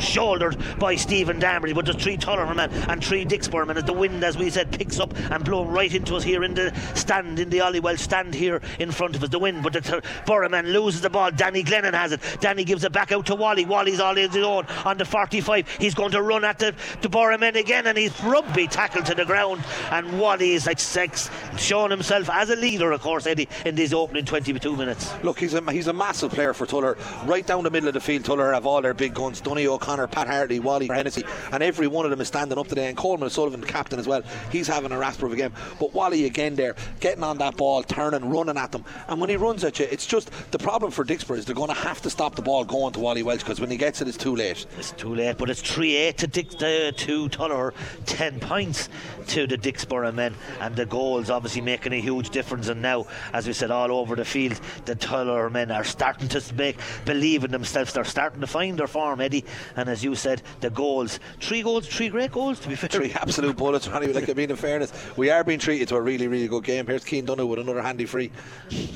shouldered by Stephen Darmody. But there's three taller men and three Dicksboro men as the wind, as we said, picks up and blows right into us here in the stand, in the Ollywell stand here in front of us. The wind, but the t- Borough man loses the ball. Danny Glennon has it. Danny gives it back out to Wally. Wally's all his own on the 45. He's going to run at the, the Borough men again, and he's rugby tackled to the ground. And Wally is like sex, showing himself as a leader, of course, Eddie, in these opening 22 minutes. Look, he's a he's a massive player for Tuller. Right down the middle of the field, Tuller have all their big guns. Donny O'Connor, Pat Hartley, Wally Hennessy, and every one of them is standing up today. And Coleman Sullivan, the captain as well, he's having a rasper of a game. But Wally again there, getting on that ball, turning, running at them. And when he runs at you, it's just the problem for Dicksboro is they're going to have to stop the ball going to Wally Walsh because when he gets it, it's too late. It's too late, but it's 3 8 to, Dick, uh, to Tuller, 10 points to the Dicksboro men. And the goals obviously making a huge huge difference. And now, as we said, all over the field, the Tuller men are starting to make believe in themselves. They're starting to find their form, Eddie. And as you said, the goals, three goals, three great goals to be fair. Three absolute bullets, Ronnie. Like I mean, in fairness, we are being treated to a really, really good game. Here's Keane Donoghue with another handy free.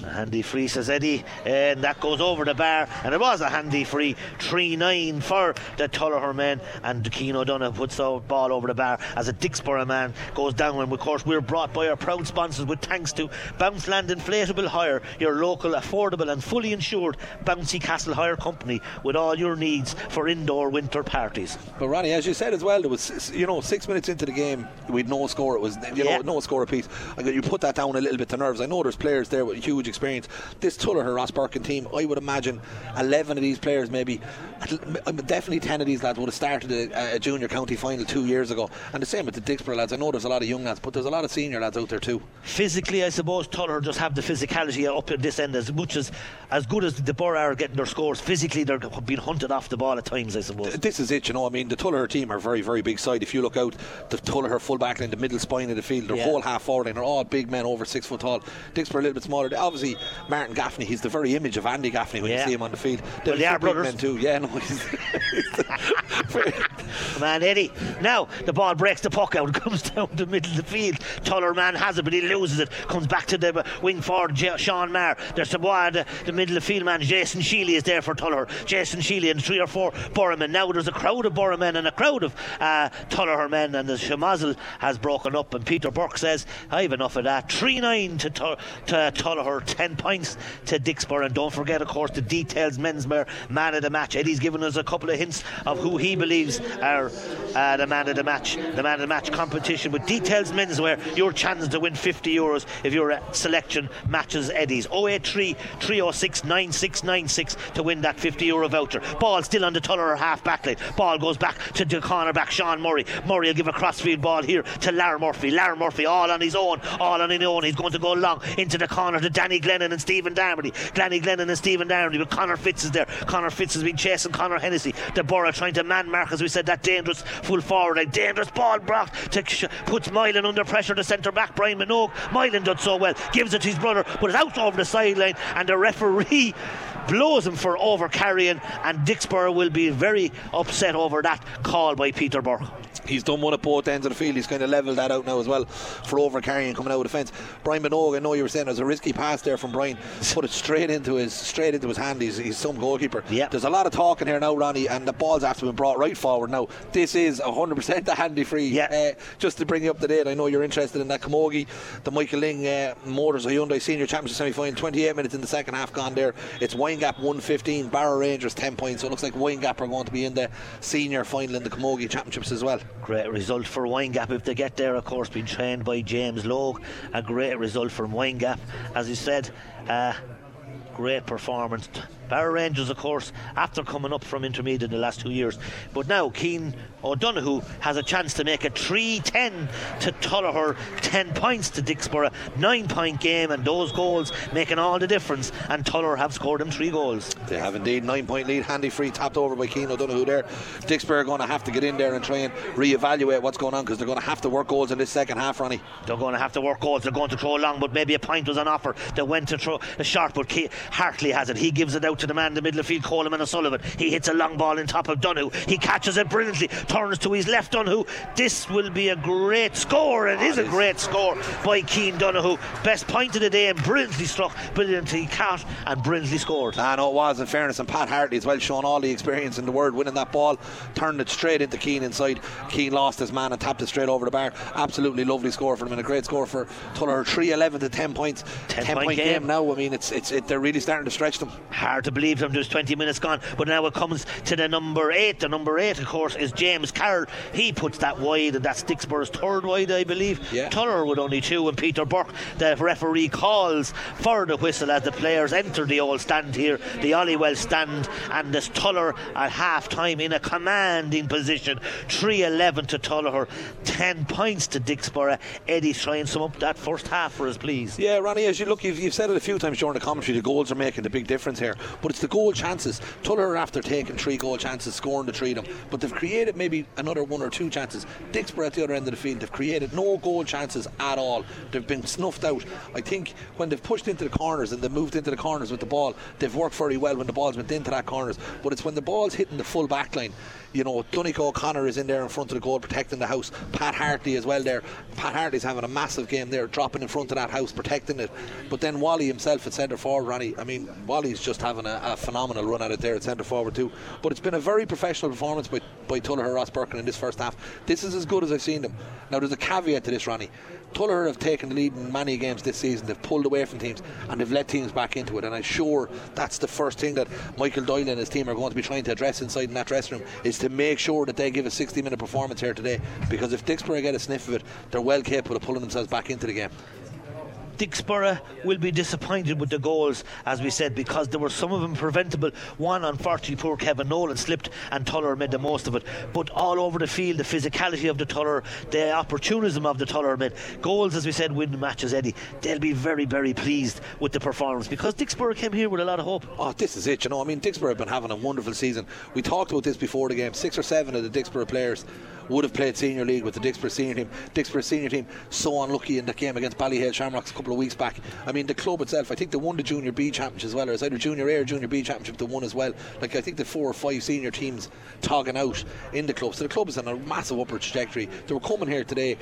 A handy free, says Eddie, and that goes over the bar. And it was a handy free, 3 9 for the Tullogher men. And Keane O'Donoghue puts the ball over the bar as a Dicksboro man goes down. And of course, we're brought by our proud sponsors with thanks to Bounce Land Inflatable Hire, your local, affordable, and fully insured Bouncy Castle Hire company with all your needs for indoor winter parties. But Ronnie, as you said as well, there was you know six minutes into the game, we'd no score. It was you Yeah. know no score apiece. I you put that down a little bit to nerves. I know there's players there with huge experience. This Tullogher Rosbercon team, I would imagine, eleven of these players, maybe, definitely ten of these lads would have started a, a junior county final two years ago. And the same with the Dicksboro lads. I know there's a lot of young lads, but there's a lot of senior lads out there too. Physically, I suppose Tuller just have the physicality up at this end as much as as good as the Borough are getting their scores. Physically, they're being hunted off the ball at times, I suppose. This is it, you know. I mean, the Tullogher team are very, very big side. If you look out, the Tullogher full back line, the middle spine of the field, their Yeah. whole half forward line, they're all big men over six foot tall. Dicksboro a little bit smaller. Obviously, Martin Gaffney, he's the very image of Andy Gaffney when Yeah. you see him on the field. Well, they are big brothers. men too. Yeah, no. he's- Man, Eddie. Now the ball breaks the puck out, (laughs) comes down the middle of the field. Tuller man has it, but he loses it. Comes back to the wing forward, J- Sean Marr. There's some boy, the, the middle of field man, Jason Sheely is there for Tuller. Jason Sheely and three or four Borough men. Now there's a crowd of Borough men and a crowd of uh, Tuller men, and the Shamazel has broken up. And Peter Burke says, I've enough of that. 3 9 to, Tu- to Tuller, 10 points to Dicksboro. And don't forget, of course, the details men's mer- man of the match. Eddie's given us a couple of hints of who he believes are uh, the man of the match, the man of the match competition with details menswear. Your chance to win 50 euros if your uh, selection matches Eddie's. 083 306 9696 to win that 50 euro voucher. Ball still on the Tuller half back line. Ball goes back to the cornerback Sean Murray. Murray will give a crossfield ball here to Lar Murphy. Lar Murphy all on his own, all on his own. He's going to go long into the corner to Danny Glennon and Stephen Darmody. Danny Glennon and Stephen Darmody, but Connor Fitz is there. Connor Fitz has been chasing Connor Hennessy. The Borough trying to man mark, as we said, that dangerous full forward, a dangerous ball brought to puts Mylan under pressure. The centre back Brian Minogue. Mylan done so well, gives it to his brother, but it's out over the sideline, and the referee (laughs) blows him for over carrying, and Dicksboro will be very upset over that call by Peter Burke. He's done one at both ends of the field. He's kind of levelled that out now as well for over carrying coming out of the fence. Brian Minogue, I know you were saying there's a risky pass there from Brian. Put it straight into his straight into his hand. He's, he's some goalkeeper. Yep. There's a lot of talking here now, Ronnie, and the ball's after been brought right forward now. This is 100% a handy free. Yeah. Uh, just to bring you up to date, I know you're interested in that Camogie, the Michael Lyng uh, Motors Hyundai Senior Championship semi final. 28 minutes in the second half gone there. It's Windgap 115, Barrow Rangers 10 points. So it looks like Windgap are going to be in the senior final in the Camogie Championships as well. Great result for Windgap if they get there, of course, being trained by James Logue. A great result from Windgap. As you said, uh, great performance. Barrow Rangers, of course, after coming up from intermediate in the last two years. But now Keane O'Donoghue has a chance to make a 3 10 to Tullogher, 10 points to Dicksboro, 9 point game, and those goals making all the difference. And Tullogher have scored them three goals. They have indeed nine point lead, handy free, tapped over by Keane O'Donoghue there. Are going to have to get in there and try and re-evaluate what's going on because they're going to have to work goals in this second half, Ronnie. They're going to have to work goals. They're going to throw long, but maybe a point was on offer. They went to throw a short, but Ke- Hartley has it. He gives it out to the man in the middle of the field, Coleman O'Sullivan. He hits a long ball in top of Donoghue. He catches it brilliantly, turns to his left Donoghue. This will be a great score. It is a great score by Keane Donoghue. Best point of the day and brilliantly struck, brilliantly caught, and brilliantly scored. I know it was, in fairness, and Pat Hartley as well, showing all the experience in the world, winning that ball, turned it straight into Keane inside. Keane lost his man and tapped it straight over the bar. Absolutely lovely score for him and a great score for Tuller. 3 11 to 10 points. 10 point, point game. game. now. I mean, it's it's it, they're really starting to stretch them. Hard to believe them. There's 20 minutes gone, but now it comes to the number eight. The number eight, of course, is James Carroll. He puts that wide, and that's Dicksboro's third wide, I believe. Yeah. Tuller with only two, and Peter Burke, the referee, calls for the whistle as the players enter the old stand here. The Ollie Walsh stand, and there's Tuller at half time in a commanding position. 3 11 to Tuller, 10 points to Dicksboro. Eddie trying some up that first half for us, please. Yeah, Ronnie, as you look, you've, you've said it a few times during the commentary, the goals are making the big difference here. But it's the goal chances. Tuller, after taking three goal chances, scoring the three of them, but they've created maybe another one or two chances. Dicksboro at the other end of the field, they've created no goal chances at all. They've been snuffed out. I think when they've pushed into the corners and they've moved into the corners with the ball, they've worked very well when the ball's went into that corners. But it's when the ball's hitting the full back line you know, Donico O'Connor is in there in front of the goal protecting the house. Pat Hartley as well there. Pat Hartley's having a massive game there, dropping in front of that house, protecting it. But then Wally himself at centre forward, Ronnie. I mean, Wally's just having a, a phenomenal run at it there at centre forward too. But it's been a very professional performance by, by Tullogher Rosbercon in this first half. This is as good as I've seen them. Now there's a caveat to this, Ronnie. Tuller have taken the lead in many games this season. They've pulled away from teams and they've let teams back into it. And I'm sure that's the first thing that Michael Doyle and his team are going to be trying to address inside in that dressing room is to make sure that they give a 60 minute performance here today. Because if Dicksboro get a sniff of it, they're well capable of pulling themselves back into the game. Dicksboro will be disappointed with the goals, as we said, because there were some of them preventable. One, unfortunately, poor Kevin Nolan slipped and Tuller made the most of it. But all over the field, the physicality of the Tuller, the opportunism of the Tuller made goals, as we said, win the matches, Eddie. They'll be very, very pleased with the performance because Dicksboro came here with a lot of hope. Oh, this is it, you know. I mean, Dicksboro have been having a wonderful season. We talked about this before the game. Six or seven of the Dicksboro players would have played senior league with the Dicksboro senior team. Dicksboro senior team so unlucky in the game against Ballyhale Shamrocks a couple of weeks back. I mean, the club itself, I think they won the junior B championship as well, or it's either junior A or junior B championship they won as well. Like I think the four or five senior teams togging out in the club. So the club is on a massive upward trajectory. They were coming here today.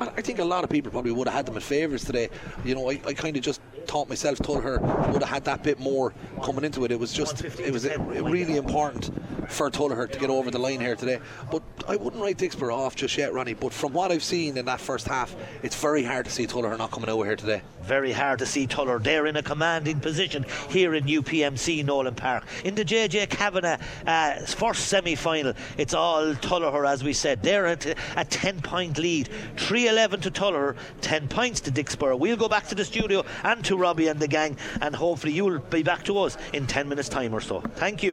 I think a lot of people probably would have had them at favourites today. You know, I, I kind of just thought myself, Tuller would have had that bit more coming into it. It was just, it was really important for Tullogher to get over the line here today. But I wouldn't write Dicksboro off just yet, Ronnie. But from what I've seen in that first half, it's very hard to see Tullogher not coming over here today. Very hard to see Tuller. They're in a commanding position here in UPMC Nowlan Park. In the JJ Kavanagh uh, first semi final, it's all Tuller, as we said. They're at a 10 point lead. 3 11 to Tuller, 10 points to Dicksboro. We'll go back to the studio and to Robbie and the gang, and hopefully you'll be back to us in 10 minutes' time or so. Thank you.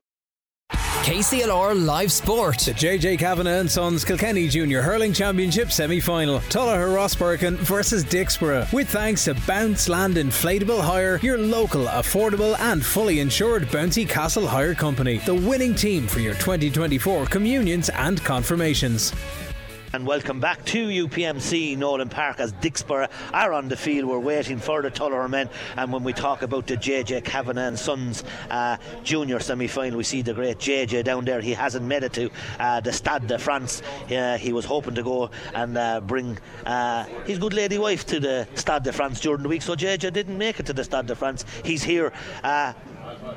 KCLR Live Sport. The JJ Kavanagh and Sons Kilkenny Junior Hurling Championship semi final. Tullogher Rosbercon versus Dicksboro. With thanks to Bounce Land Inflatable Hire, your local, affordable, and fully insured Bouncy Castle Hire Company. The winning team for your 2024 communions and confirmations and welcome back to UPMC Nowlan Park as Dicksboro are on the field. We're waiting for the Tuller men, and when we talk about the JJ Kavanagh and Sons uh, junior semi final, we see the great JJ down there. He hasn't made it to uh, the Stade de France. Uh, he was hoping to go and uh, bring uh, his good lady wife to the Stade de France during the week, so JJ didn't make it to the Stade de France. He's here uh,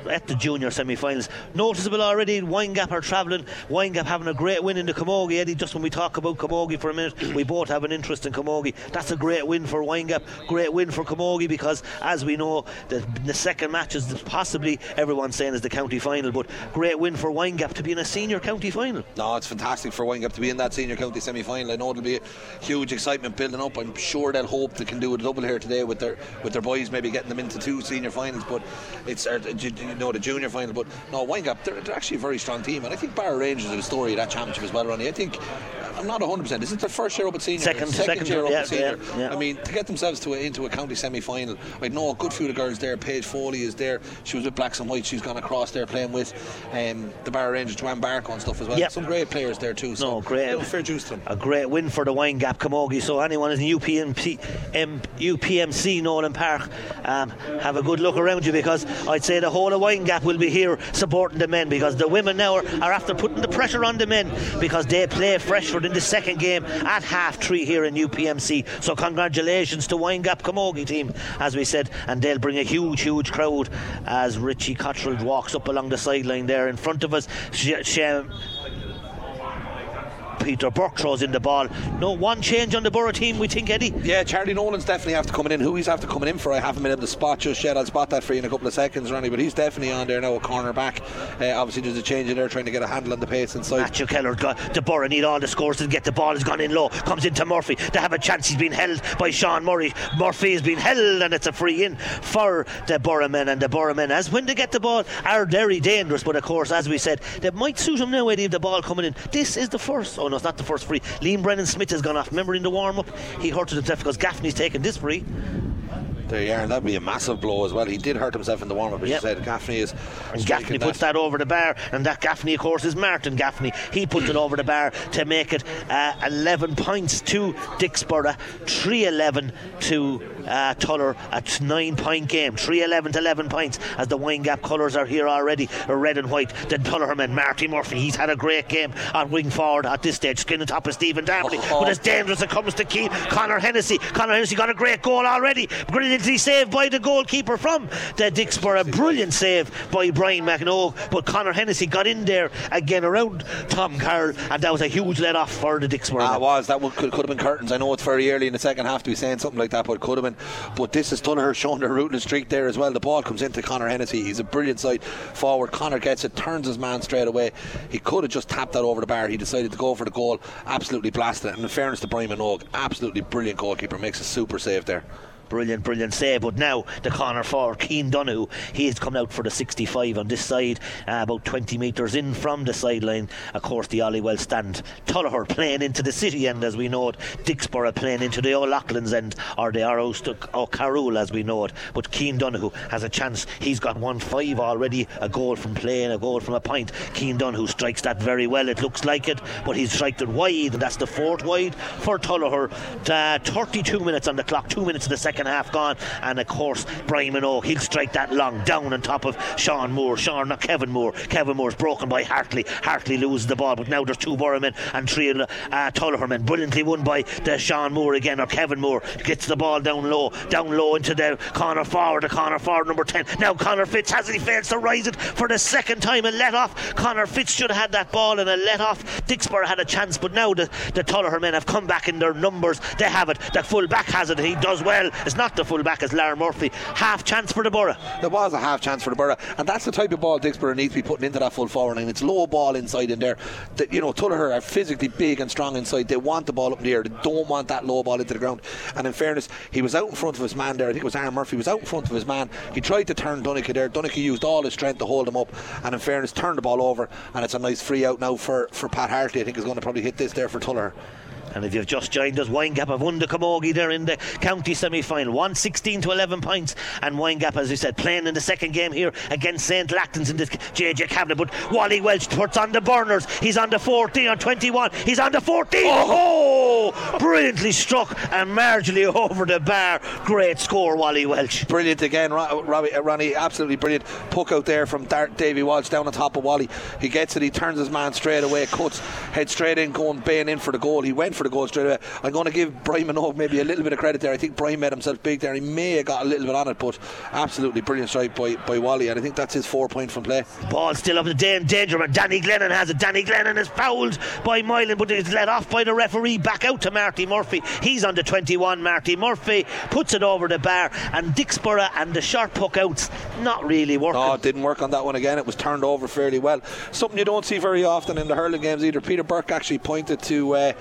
at the junior semi-finals. Noticeable already. Windgap are travelling. Windgap having a great win in the Camogie. Eddie, just when we talk about Camogie for a minute, we both have an interest in Camogie. That's a great win for Windgap. Great win for Camogie because, as we know, the, the second match is possibly everyone's saying is the county final, but great win for Windgap to be in a senior county final. No, it's fantastic for Windgap to be in that senior county semi-final. I know it'll be huge excitement building up. I'm sure they'll hope they can do a double here today with their with their boys, maybe getting them into two senior finals. But it's uh, you know the junior final. But no, Windgap, they're, they're, actually a very strong team, and I think Barrow Rangers are the story of that championship as well, Ronnie. I think I'm not 100. percent This is their first year up at senior. Second, second, second year up yeah, at senior. Yeah, yeah. I mean, to get themselves to a, into a county semi-final, I know a good few of the girls there. Paige Foley is there. She was with Blacks and White. She's gone across there playing with um, the Barrow Rangers, Joanne Barco and stuff as well. Yep. Some great players there too. So no, great. Fair juice to them. A great win for the Windgap Camogie. So anyone in UPMC, M, UPMC Nowlan Park, um, have a good look around you because I'd say the whole of Windgap will be here supporting the men because the women now are, are after putting the pressure on the men because they play Freshford in the second game at half three here in UPMC. So congratulations to Windgap Camogie team, as we said, and they'll bring a huge, huge crowd as Richie Cottrell walks up along the sideline there in front of us. She, Peter Burke throws in the ball. No one change on the Borough team, we think, Eddie. Yeah, Charlie Nolan's definitely after coming in. Who he's after coming in for, I haven't been able to spot just yet. I'll spot that for you in a couple of seconds, Ronnie. But he's definitely on there now, a corner back. Uh, obviously, there's a change in there, trying to get a handle on the pace inside. Matthew Keller got the Borough need all the scores to get the ball. Has gone in low, comes into Murphy. They have a chance. He's been held by Sean Murray. Murphy has been held, and it's a free in for the Borough men. And the Borough men, as when they get the ball, are very dangerous. But of course, as we said, they might suit him now, Eddie, if the ball coming in. This is the first. No, it's not the first free. Liam Brennan Smith has gone off. Remember in the warm up, he hurted himself because Gaffney's taken this free. There you are, and that'd be a massive blow as well. He did hurt himself in the warm up, as Yep. you said. Gaffney is. And Gaffney puts that over the bar, and that Gaffney, of course, is Martin Gaffney. He puts it over the bar to make it uh, 11 points to Dicksboro, 3 11 to uh, Tuller, a 9 point game. 3 11 to 11 points as the Windgap colours are here already, red and white. Then Tullerman, Marty Murphy, he's had a great game on wing forward at this stage, skin on top of Stephen Darmody. Oh. But as dangerous, as it comes to Keith. Connor Hennessy. Connor Hennessy got a great goal already. Brilliantly saved by the goalkeeper from the Dicksboro. A brilliant save by Brian Minogue. But Connor Hennessy got in there again around Tom Carroll, and that was a huge let off for the Dicksboro. Ah, it was. That could, could have been curtains. I know it's very early in the second half to be saying something like that, but it could have been. But this is Tuller showing their ruthless streak there as well. The ball comes into Connor Hennessy. He's a brilliant side forward. Connor gets it, turns his man straight away. He could have just tapped that over the bar. He decided to go for the goal. Absolutely blasted it. And in fairness to Brian Minogue, absolutely brilliant goalkeeper. Makes a super save there. Brilliant, brilliant save. But now the corner for Keane he is coming out for the 65 on this side, uh, about 20 metres in from the sideline. Of course, the Ollie Walsh stand. Tullogher playing into the city end, as we know it. Dicksboro playing into the O'Loughlin's end, or the O'Carroll, as we know it. But Keane Donoghue has a chance. He's got 1 5 already, a goal from playing, a goal from a point. Keane Donoghue strikes that very well, it looks like it, but he's striked it wide, and that's the fourth wide for Tullogher. Uh, 32 minutes on the clock, 2 minutes of the second half gone, and of course, Brian Minogue, he'll strike that long down on top of Sean Moore. Sean, not Kevin Moore. Kevin Moore's broken by Hartley. Hartley loses the ball, but now there's two Borough men and three uh, Tullogher men. Brilliantly won by the Sean Moore again, or Kevin Moore. Gets the ball down low, down low into the corner forward, the corner forward number 10. Now Connor Fitz has he fails to rise it for the second time and let off. Connor Fitz should have had that ball and a let off. Dicksboro had a chance, but now the, the men have come back in their numbers. They have it. The full back has it. He does well. It's not the full back as Lar Murphy. Half chance for the Borough. There was a half chance for the Borough, and that's the type of ball Dicksboro needs to be putting into that full forward line. It's low ball inside in there. That you know, Tullogher are physically big and strong inside. They want the ball up in the air. They don't want that low ball into the ground. And in fairness, he was out in front of his man there. I think it was Aaron Murphy. was out in front of his man. He tried to turn Donica there. Donica used all his strength to hold him up. And in fairness, turned the ball over. And it's a nice free out now for, for Pat Hartley. I think is going to probably hit this there for Tullogher. And if you've just joined us, Windgap have won the Camogie there in the county semi final. 116 to 11 points. And Windgap, as we said, playing in the second game here against St. Lachtain's in the JJ Kavanagh. But Wally Walsh puts on the burners. He's on the 14 on 21. He's on the 14. Oh, brilliantly struck and marginally (laughs) over the bar. Great score, Wally Walsh. Brilliant again, Robbie, uh, Ronnie. Absolutely brilliant. Puck out there from Dar- Davy Walsh down on top of Wally. He gets it. He turns his man straight away. Cuts head straight in, going baying in for the goal. He went for the goal straight away. I'm going to give Brian Minogue maybe a little bit of credit there. I think Brian made himself big there. He may have got a little bit on it, but absolutely brilliant strike by, by Wally. And I think that's his four point from play. Ball still up in da- danger, but Danny Glennon has it. Danny Glennon is fouled by Moylan, but it's let off by the referee. Back out to Marty Murphy. He's on the 21. Marty Murphy puts it over the bar, and Dicksboro and the sharp puck outs not really working. No, it didn't work on that one again. It was turned over fairly well. Something you don't see very often in the hurling games either. Peter Burke actually pointed to uh,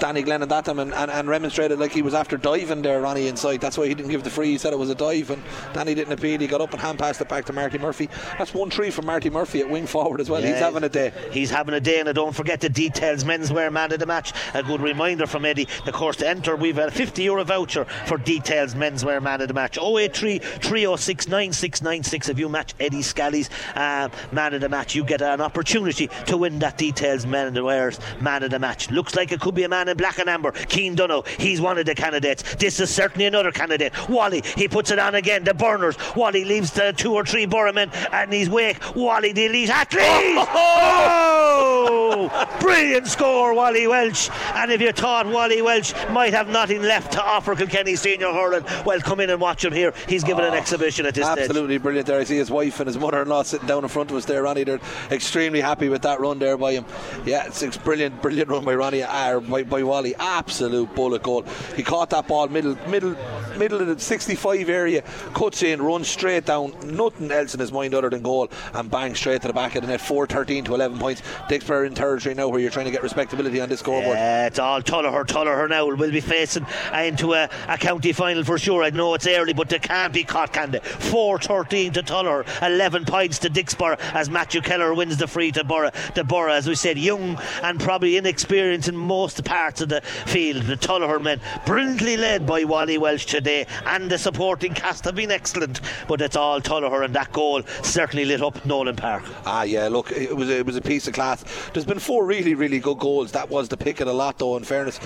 Danny Glennon that time and, and, and remonstrated like he was after diving there, Ronnie, inside. That's why he didn't give the free. He said it was a dive, and Danny didn't appeal. He got up and hand passed it back to Marty Murphy. That's one three from Marty Murphy at wing forward as well. He's having a day. He's having a day, and I don't forget the details. Menswear man of the match. A good reminder from Eddie. Of course, to enter, we've a 50 euro voucher for details. Menswear man of the match. 083 306 9696. If you match Eddie Scally's uh, man of the match, you get an opportunity to win that details men of the man of the match. Looks like it could be a man man in black and amber, Keane Donoghue. He's one of the candidates. This is certainly another candidate. Wally, he puts it on again. The burners. Wally leaves the two or three Burramen and he's wake. Wally, the elite athlete. Oh! (laughs) Brilliant score, Wally Walsh. And if you thought Wally Walsh might have nothing left to offer Kilkenny Senior Hurling, well, come in and watch him here. He's given an exhibition at this stage. Absolutely brilliant there. I see his wife and his mother in law sitting down in front of us there, Ronnie. They're extremely happy with that run there by him. Yeah, it's a brilliant, brilliant run by Ronnie, uh, by, by Wally. Absolute bullet goal. He caught that ball middle, middle, middle of the 65 area, cuts in, runs straight down, nothing else in his mind other than goal, and bang straight to the back of the net. 4 13 to 11 points. Dicksboro in territory now where you're trying to get respectability on this scoreboard. Yeah, it's all Tullogher. Tullogher now will be facing into a, a county final for sure. I know it's early, but they can't be caught, can they? 4 13 to Tullogher, 11 points to Dicksboro as Matthew Keller wins the free to Borough. The Borough, as we said, young and probably inexperienced in most parts of the field. The Tullogher men, brilliantly led by Wally Walsh today, and the supporting cast have been excellent. But it's all Tullogher, and that goal certainly lit up Nowlan Park. Ah, yeah, look, it was it was a piece of class. There's been four really, really good goals. That was the pick of the lot, though. In fairness,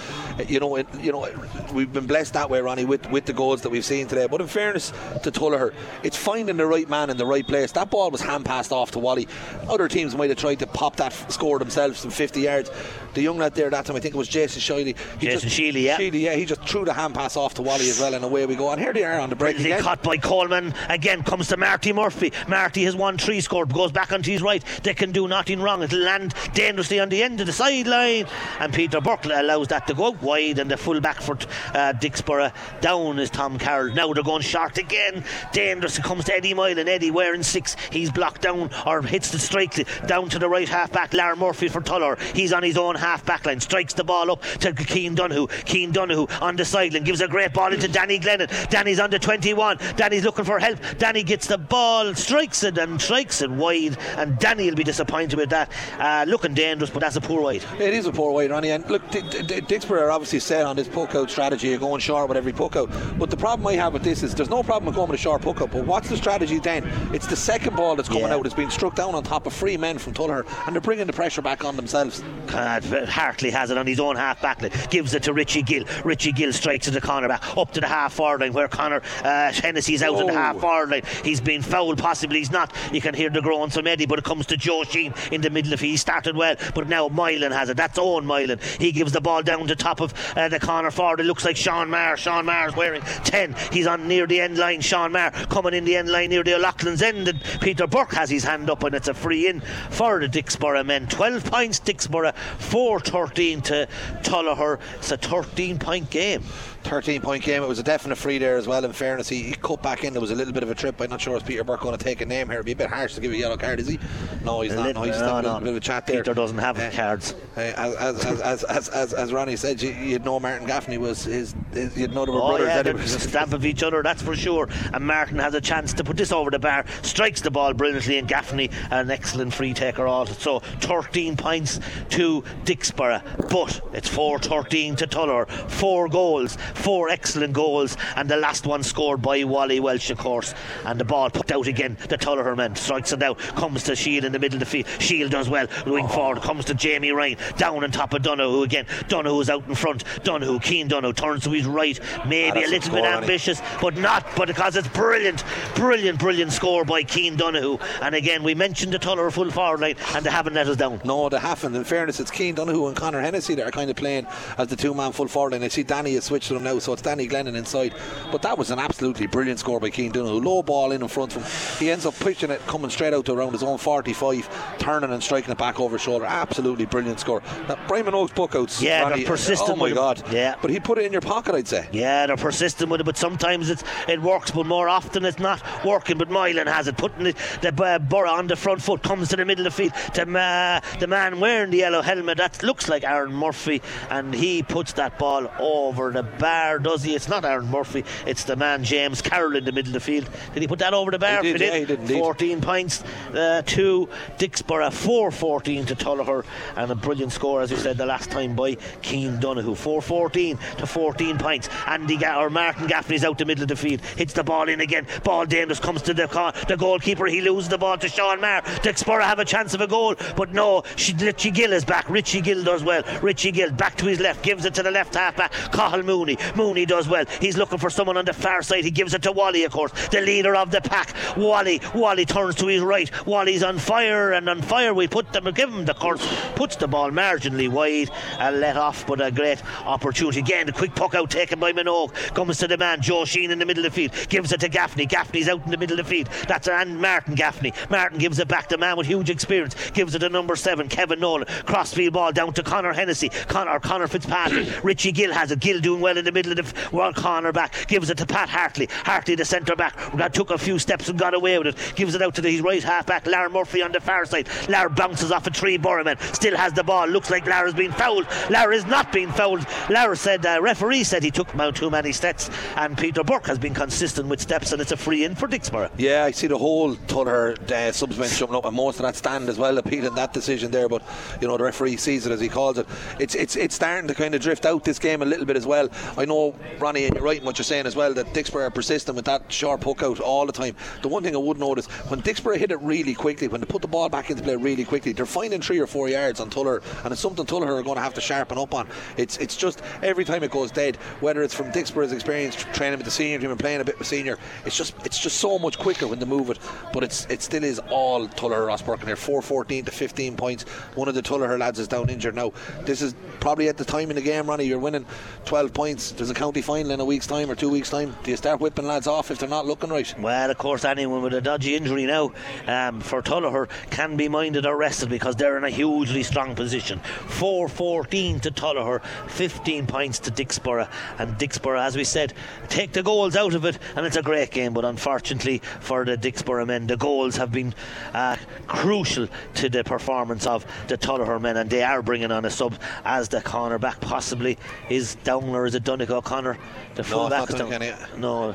you know, it, you know, we've been blessed that way, Ronnie, with, with the goals that we've seen today. But in fairness to Tullogher, it's finding the right man in the right place. That ball was hand passed off to Wally. Other teams might have tried to pop that score themselves from 50 yards. The young lad there that time, I think it was Jason Shiley. Jason Sheely, yeah. Sheely, yeah, he just threw the hand pass off to Wally as well, and away we go. And here they are on the break again. caught by Coleman. Again comes to Marty Murphy. Marty has won three scored, goes back onto his right. They can do nothing wrong. It'll land dangerously on the end of the sideline. And Peter Burke allows that to go out wide. And the full back for uh, Dicksboro down is Tom Carroll. Now they're going short again. Dangerous. It comes to Eddie Mile, and Eddie wearing six. He's blocked down or hits the strike down to the right half back. Lar Murphy for Tuller. He's on his own half back line. Strikes the ball up to Keane Donoghue. Keane Donoghue on the sideline gives a great ball into Danny Glennon. Danny's under 21. Danny's looking for help. Danny gets the ball, strikes it and strikes it wide. And Danny will be disappointed with that. Uh, looking dangerous, but that's a poor wide. It is a poor wide, Ronnie. And look, D- D- D- Dicksboro are obviously set on this poke out strategy of going short with every poke out. But the problem I have with this is there's no problem with going with a short puck out. But what's the strategy then? It's the second ball that's coming Yeah. out. It's being struck down on top of three men from Tuller, and they're bringing the pressure back on themselves. God, Hartley has it on his own half back line, gives it to Richie Gill. Richie Gill strikes at the corner back up to the half forward line where Connor uh, Hennessy's out in the Oh. half forward line. He's been fouled, possibly he's not. You can hear the groans from Eddie, but it comes to Joe Sheen in the middle of. He started well, but now Mylan has it. That's Owen Mylan. He gives the ball down to top of uh, the corner forward. It looks like Sean Marr. Sean Marr's wearing 10. He's on near the end line. Sean Marr coming in the end line near the O'Loughlin's end. And Peter Burke has his hand up, and it's a free in for the Dicksboro men. 12 points, Dicksboro, 4 13 to Tullogher. It's a 13 point game. 13 point game. It was a definite free there as well. In fairness, he, he cut back in. There was a little bit of a trip. I'm not sure if Peter Burke going to take a name here. It'd be a bit harsh to give a yellow card, is he? No, he's not. No, he's no, having a bit of a chat there. Peter doesn't have Uh, cards. as, as, as, as, as, Ronnie said, you, you'd know Martin Gaffney was his, you'd know they were Oh, brothers. yeah, anyway. stamp of each other, that's for sure. And Martin has a chance to put this over the bar, strikes the ball brilliantly, and Gaffney, an excellent free taker also. So 13 points to Dicksboro, but it's 4 13 to Tuller. Four goals, four excellent goals, and the last one scored by Wally Walsh, of course. And the ball put out again. The Tuller men strikes it out, comes to Shield in the middle of the field. Shield does well, wing oh. forward, comes to Jamie Ryan, down on top of Donoghue again. Donoghue's out in front. Donoghue, Keane Donoghue, turns to his right, maybe a little bit ambitious, but not but because it's brilliant, brilliant, brilliant score by Keane Donoghue. And again, we mentioned the Tuller full forward line, and they haven't let us down. No, they haven't. In fairness, it's Keane Donoghue and Connor Hennessy that are kind of playing as the two man full forward line. I see Danny has switched to them now, so it's Danny Glennon inside. But that was an absolutely brilliant score by Keane Donoghue. Low ball in in front of him. He ends up pitching it, coming straight out to around his own 45, turning and striking it back over his shoulder. Absolutely brilliant score. Now, Brian Minogue's puckouts. Yeah, they're persistent Oh my. God. Yeah. But he put it in your pocket, I'd say. Yeah, they're persistent with it, but sometimes it's it works, but more often it's not working. But Moylan has it, putting it, the uh, Borough on the front foot, comes to the middle of the field. The, uh, the man wearing the yellow helmet, that looks like Aaron Murphy, and he puts that ball over the bar. Bar, does he? It's not Aaron Murphy, it's the man James Carroll in the middle of the field. Did he put that over the bar? He did, yeah, he did 14 points uh, to Dicksboro, 4 14 to Tullogher, and a brilliant score, as you said the last time, by Keane Donoghue. 4 14 to 14 points. Andy Ga- or Martin Gaffney's out the middle of the field, hits the ball in again. Ball dangerous, comes to the, co- the goalkeeper. He loses the ball to Sean Maher. Dicksboro have a chance of a goal, but no, she, Richie Gill is back. Richie Gill does well. Richie Gill back to his left, gives it to the left half back. Cathal Mooney. Mooney does well. He's looking for someone on the far side. He gives it to Wally, of course, the leader of the pack. Wally, Wally turns to his right. Wally's on fire and on fire. We put them, give him the course, puts the ball marginally wide and let off, but a great opportunity. Again, the quick puck out taken by Minogue comes to the man Joe Sheen in the middle of the field, gives it to Gaffney. Gaffney's out in the middle of the field. That's and Martin Gaffney. Martin gives it back. The man with huge experience gives it to number seven, Kevin Nolan. Crossfield ball down to Connor Hennessy. Connor Connor Fitzpatrick. (coughs) Richie Gill has it. Gill doing well in the middle of the well, corner back. Gives it to Pat Hartley. Hartley, the centre back, took a few steps and got away with it. Gives it out to the, his right half back, Lar Murphy on the far side. Lar bounces off a tree. Borman still has the ball. Looks like Lar has been fouled. Lar is not being fouled. Lar said, uh, referee said he took too many steps, and Peter Burke has been consistent with steps, and it's a free in for Dicksboro. Yeah, I see the whole Tuller uh, subs bench jumping up, and most of that stand as well, appealing that decision there. But you know, the referee sees it as he calls it. It's it's it's starting to kind of drift out this game a little bit as well. I know, Ronnie, and you're right in what you're saying as well that Dicksboro are persistent with that sharp hook out all the time. The one thing I would notice when Dicksboro hit it really quickly, when they put the ball back into play really quickly, they're finding three or four yards on Tuller, and it's something Tuller are going to have to sharpen up on. It's it's just every time it goes dead, whether it's from Dicksboro's experience training with the senior team and playing a bit with senior, it's just it's just so much quicker when they move it. But it's it still is all Tuller Rosbercon here, 4-14 to 15 points. One of the Tuller lads is down injured now. This is probably at the time in the game, Ronnie. You're winning 12 points. There's a county final in a week's time or two weeks' time. Do you start whipping lads off if they're not looking right? Well, of course, anyone with a dodgy injury now um, for Tullogher can be minded or rested because they're in a hugely strong position. 4 14 to Tullogher, 15 points to Dicksboro. And Dicksboro, as we said, take the goals out of it, and it's a great game. But unfortunately for the Dicksboro men, the goals have been uh, crucial to the performance of the Tullogher men, and they are bringing on a sub as the corner back possibly is down, or is it Donegal O'Connor? The full it's back not is No.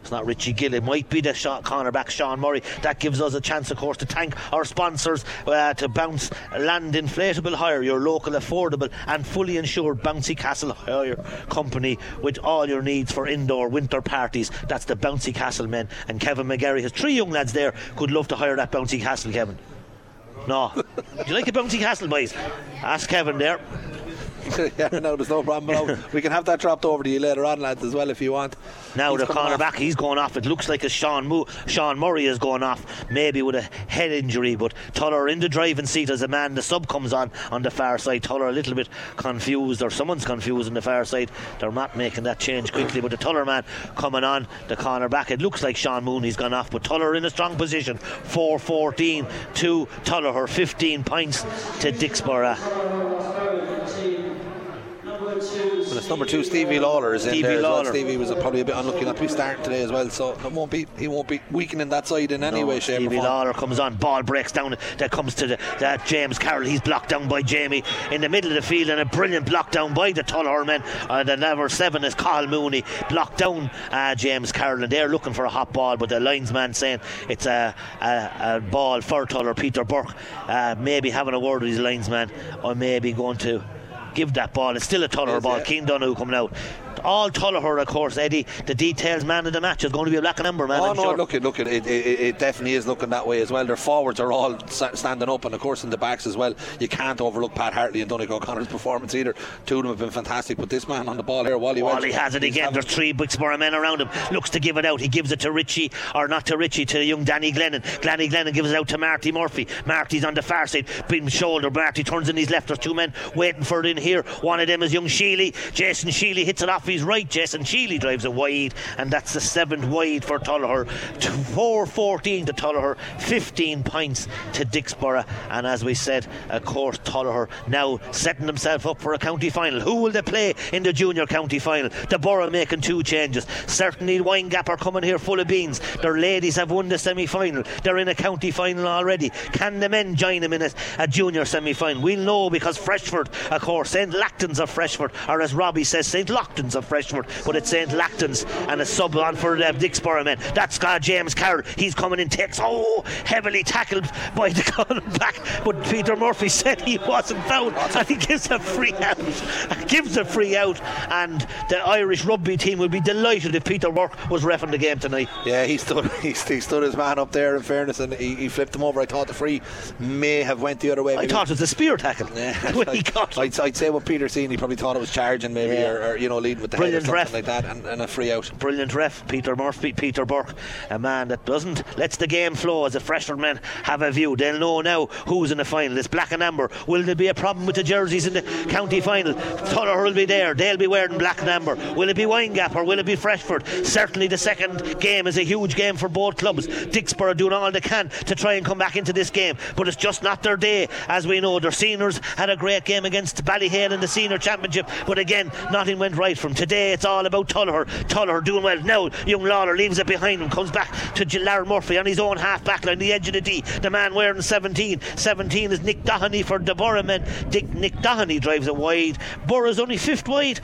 It's not Richie Gill. It might be the shot corner back Sean Murray. That gives us a chance, of course, to thank our sponsors uh, to bounce land inflatable hire, your local affordable and fully insured Bouncy Castle Hire company with all your needs for indoor winter parties. That's the Bouncy Castle men. And Kevin McGarry has three young lads there. Could love to hire that Bouncy Castle, Kevin. No. Do you like the Bouncy Castle, boys? Ask Kevin there. (laughs) yeah, no, there's no problem. No, we can have that dropped over to you later on, lads, as well, if you want. Now He's the cornerback, he's going off. It looks like a Sean Mo- Sean Murray is going off, maybe with a head injury. But Tuller in the driving seat as a man. The sub comes on on the far side. Tuller a little bit confused, or someone's confused on the far side. They're not making that change quickly. But the Tuller man coming on the cornerback. It looks like Sean Mooney's gone off, but Tuller in a strong position. 4-14 to Tuller, her 15 points to Dicksboro. And it's number two, Stevie Lawler is in Stevie there as well. Stevie was probably a bit unlucky not to be starting today as well, so it won't be he won't be weakening that side in any No, way, shape, or Stevie form. Lawler comes on, ball breaks down. That comes to the that James Carroll. He's blocked down by Jamie in the middle of the field, and a brilliant block down by the Tuller men. Uh, the number seven is Carl Mooney, blocked down uh, James Carroll, and they're looking for a hot ball, but the linesman saying it's a, a, a ball for Tuller. Peter Burke uh, maybe having a word with his linesman, or maybe going to. Give that ball. It's still a Yes, ball. yeah. Keane Donoghue coming out. All Tuller, of course, Eddie. The details man of the match is going to be a black and amber man. Oh I'm no! sure. Look, look, it, it, it, it definitely is looking that way as well. Their forwards are all standing up, and of course in the backs as well. You can't overlook Pat Hartley and Donegal O'Connor's performance either. Two of them have been fantastic, but this man on the ball here, Wally, Wally Walsh, has it again. There's three Dicksboro men around him. Looks to give it out. He gives it to Richie, or not to Richie, to young Danny Glennon. Danny Glennon gives it out to Marty Murphy. Marty's on the far side, being shoulder. Marty turns in his left. There's two men waiting for it in here. One of them is young Sheely. Jason Sheely hits it off his right. Jason Sheely drives it wide, and that's the seventh wide for Tullogher. 4 14 to Tullogher, 15 points to Dicksboro. And as we said, of course, Tullogher now setting themselves up for a county final. Who will they play in the junior county final? The Borough making two changes. Certainly, Windgap are coming here full of beans. Their ladies have won the semi final. They're in a county final already. Can the men join them in a, a junior semi final? We'll know because Freshford, of course, St. Lactons of Freshford, or as Robbie says, St. Loctons of of Freshford, but it's St. Lachtan's and a sub on for uh, Dicksboro men. That's uh, James Carroll. He's coming in, takes, oh, heavily tackled by the (laughs) back, but Peter Murphy said he wasn't fouled, and he gives a free out. (laughs) gives a free out, and the Irish rugby team would be delighted if Peter Burke was refing the game tonight. Yeah, he stood (laughs) he, he stood his man up there. In fairness, and he, he, flipped him over. I thought the free may have went the other way. I thought it was a spear tackle. Yeah, I'd, I'd, say what Peter seen, he probably thought it was charging, maybe, yeah. or, or, you know, leading with the Brilliant ref. like that, and, and, a free out. Brilliant ref, Peter Murphy, Peter Burke, a man that doesn't lets the game flow as the freshman men have a view. They'll know now who's in the final. It's black and amber. Will there be a problem with the jerseys in the county final? Tuller will be there. They'll be wearing black and amber. Will it be Windgap or will it be Freshford? Certainly, the second game is a huge game for both clubs. Dicksboro doing all they can to try and come back into this game, but it's just not their day. As we know, their seniors had a great game against Ballyhale in the senior championship, but again, nothing went right from today. It's all about Tuller. Tuller doing well now. Young Lawler leaves it behind him, comes back to Larry Murphy on his own half back line, the edge of the D. The man wearing 17. 17 is Nick Doheny for the Borough men. Dick Nick Doheny drives it wide. Borough's only fifth wide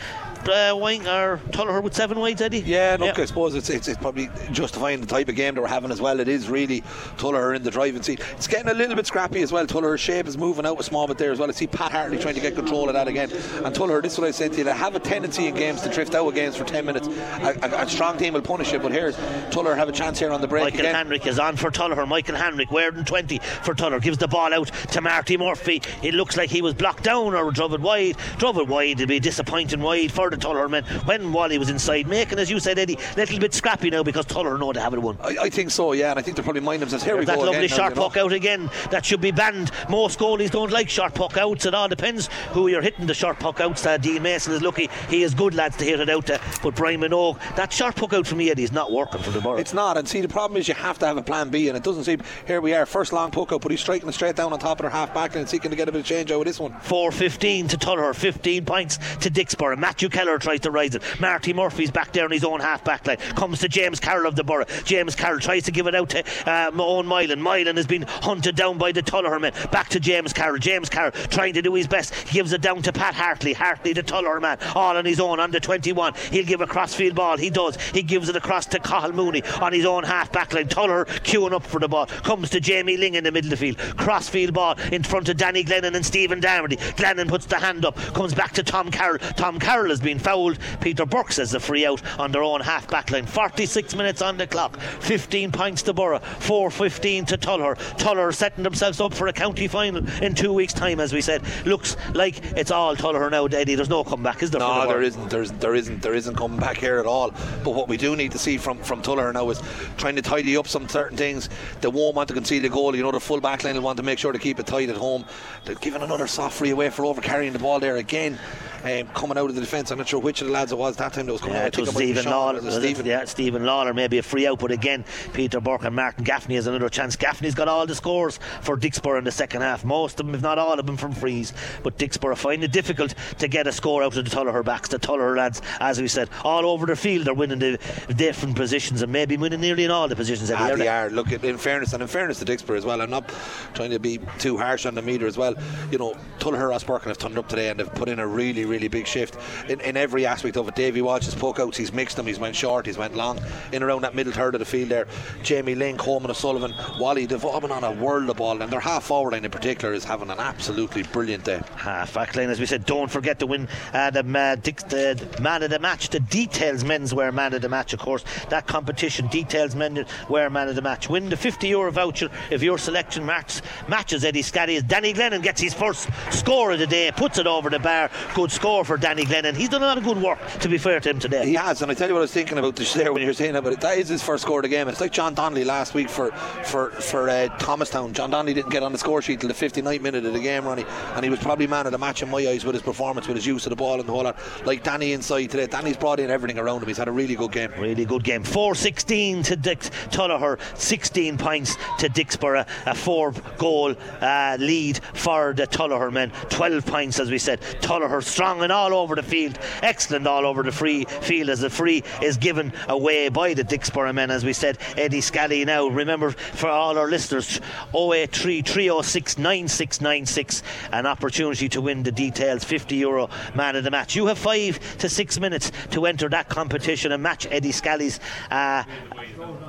uh, Wing or Tuller with seven wides, Eddie? Yeah, look, yeah. I suppose it's, it's, it's probably justifying the type of game that we're having as well. It is really Tuller in the driving seat. It's getting a little bit scrappy as well. Tuller's shape is moving out a small bit there as well. I see Pat Hartley trying to get control of that again. And Tuller, this is what I said to you, they have a tendency in games to drift out of games for 10 minutes. A, a, a strong team will punish it, but here's Tuller have a chance here on the break. Michael again. Henrik is on for Tuller. Michael Henrik wearing 20 for Tuller. Gives the ball out to Marty Murphy. It looks like he was blocked down or drove it wide. Drove it wide. It'd be disappointing wide for the Tuller men when Wally was inside, making, as you said, Eddie, a little bit scrappy now because Tuller know to have it won. I, I, think so, yeah, and I think they're probably mind themselves. Here There's we that go. lovely again, short now, puck out again. That should be banned. Most goalies don't like sharp puck outs. It all depends who you're hitting the sharp puck outs. Uh, Dean Mason is lucky. He is good, lads, to hit it out to. But Brian Minogue, that sharp puck out for me, Eddie, is not working for the ball. It's not. And see, the problem is you have to have a plan B, and it doesn't seem. Here we are, first long puck out, but he's striking it straight down on top of their half back and seeking to get a bit of change out of this one. 4 15 to Tuller, 15 points to Dicksboro. Matthew Keller tries to rise it. Marty Murphy's back there in his own half back line. Comes to James Carroll of the Borough. James Carroll tries to give it out to um, Owen Mylan. Mylan has been hunted down by the Tuller men. Back to James Carroll. James Carroll trying to do his best. Gives it down to Pat Hartley. Hartley, the Tuller man, all on his own, under 21. He'll give a crossfield ball. He does. He gives it across to Cathal Mooney on his own half back line. Tuller queuing up for the ball. Comes to Jamie Ling in the middle of the field. Crossfield ball in front of Danny Glennon and Stephen Darmody. Glennon puts the hand up. Comes back to Tom Carroll. Tom Carroll has been fouled. Peter Burke says the free out on their own half back line. 46 minutes on the clock. 15 points to Borough. 4.15 to Tuller. Tuller setting themselves up for a county final in two weeks' time, as we said. Looks like it's all Tuller now, Eddie. There's no comeback, is there? No, the there isn't. There's, there isn't. There isn't coming back here at all. But what we do need to see from from Tuller now is trying to tidy up some certain things. They won't want to concede a goal. You know, the full back line will want to make sure to keep it tight at home. They're giving another soft free away for over carrying the ball there again um, coming out of the defence. I'm not sure which of the lads it was that time that was coming yeah, out. It was Stephen Lawler. Was Stephen. Yeah, Stephen Lawler, maybe a free out, but again, Peter Burke and Martin Gaffney has another chance. Gaffney's got all the scores for Dicksboro in the second half. Most of them, if not all of them, from frees. But Dicksboro find it difficult to get a score out of the Tuller backs. The Tuller lads, as we said, all over the field, they're winning the different positions and maybe winning nearly in all the positions. Ah, they are. Look, in fairness, and in fairness to Dicksboro as well, I'm not trying to be too harsh on the meter as well. You know, Tuller Rosberg have turned up today and they've put in a really, really big shift in, in every aspect of it. Davy Walsh's poke outs, he's mixed them, he's went short, he's went long, in around that middle third of the field there. Jamie Link, Coleman O'Sullivan, Wally, they've all been on a world of ball, and their half forward line in particular is having an absolutely brilliant day. Half back line, as we said, don't forget to win uh, the, uh, the man of the match, the Details menswear man of the match, of course. That competition, Details menswear man of the match. Win the 50 euro voucher if your selection match, matches Eddie Scally. As Danny Glennon gets his first score of the day, puts it over the bar. Good score for Danny Glennon. He's done a lot of good work, to be fair to him today. He has, and I tell you what I was thinking about this there when you were saying about but that is his first score of the game. It's like John Donnelly last week for for for uh, Thomastown. John Donnelly didn't get on the score sheet till the 59th minute of the game, Ronnie, and he was probably man of the match in my eyes with his performance, with his use of the ball and the whole lot. Like Danny inside today, Danny's brought in everything around him. He's had a really good game. Really good game. 4-16 to Dix Tullogher, 16 points to Dicksboro, a four goal uh, lead for the Tullogher men. 12 points, as we said. Tullogher strong and all over the field Excellent all over the free field as the free is given away by the Dicksboro men. As we said, Eddie Scally now. Remember for all our listeners, 083 306 9696. An opportunity to win the details. 50 euro man of the match. You have five to six minutes to enter that competition and match Eddie Scally's uh,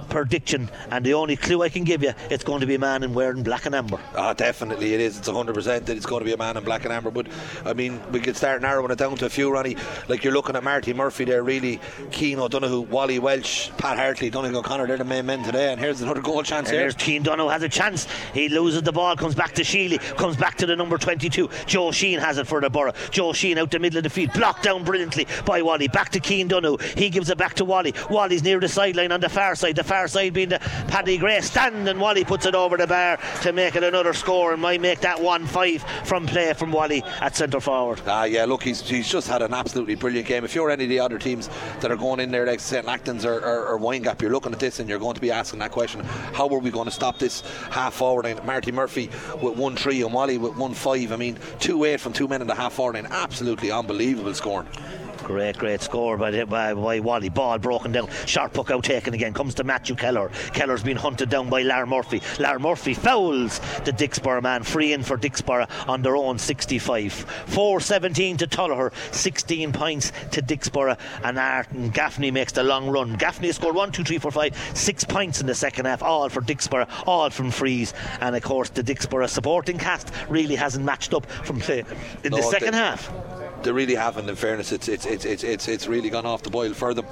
prediction. And the only clue I can give you, it's going to be a man in wearing black and amber. Ah, definitely it is. It's 100% that it's going to be a man in black and amber. But I mean, we could start narrowing it down to a few, Ronnie. Like you're looking at Marty Murphy there, really. Keane O'Donoghue, Wally Walsh, Pat Hartley, Donegal O'Connor, they're the main men today. And here's another goal chance and here. There's Keane Donoghue has a chance. He loses the ball, comes back to Sheely, comes back to the number 22. Joe Sheen has it for the Borough. Joe Sheen out the middle of the field, blocked down brilliantly by Wally. Back to Keane Donoghue. He gives it back to Wally. Wally's near the sideline on the far side. The far side being the Paddy Grace stand, and Wally puts it over the bar to make it another score and might make that 1 5 from play from Wally at centre forward. Ah, yeah, look, he's, he's just had an absolutely brilliant game. If you're any of the other teams that are going in there, like St. Lachtain's or, or, or you're looking at this and you're going to be asking that question how are we going to stop this half forward line? Marty Murphy with 1 3 and Wally with 1 5. I mean, 2 8 from two men in the half forward line. Absolutely unbelievable scoring. Great, great score by, by, by Wally. Ball broken down. Sharp puck out taken again. Comes to Matthew Keller. Keller's been hunted down by Lar Murphy. Lar Murphy fouls the Dicksboro man. Free in for Dicksboro on their own 65. 4 17 to Tullogher. 16 points to Dicksboro. And Martin Gaffney makes the long run. Gaffney scored 1, 2, 3, 4, 5, 6 points in the second half. All for Dicksboro. All from frees. And of course, the Dicksboro supporting cast really hasn't matched up from play in No, the second half. They really haven't, in fairness. It's, it's, it's, it's, it's, it's really gone off the boil for them.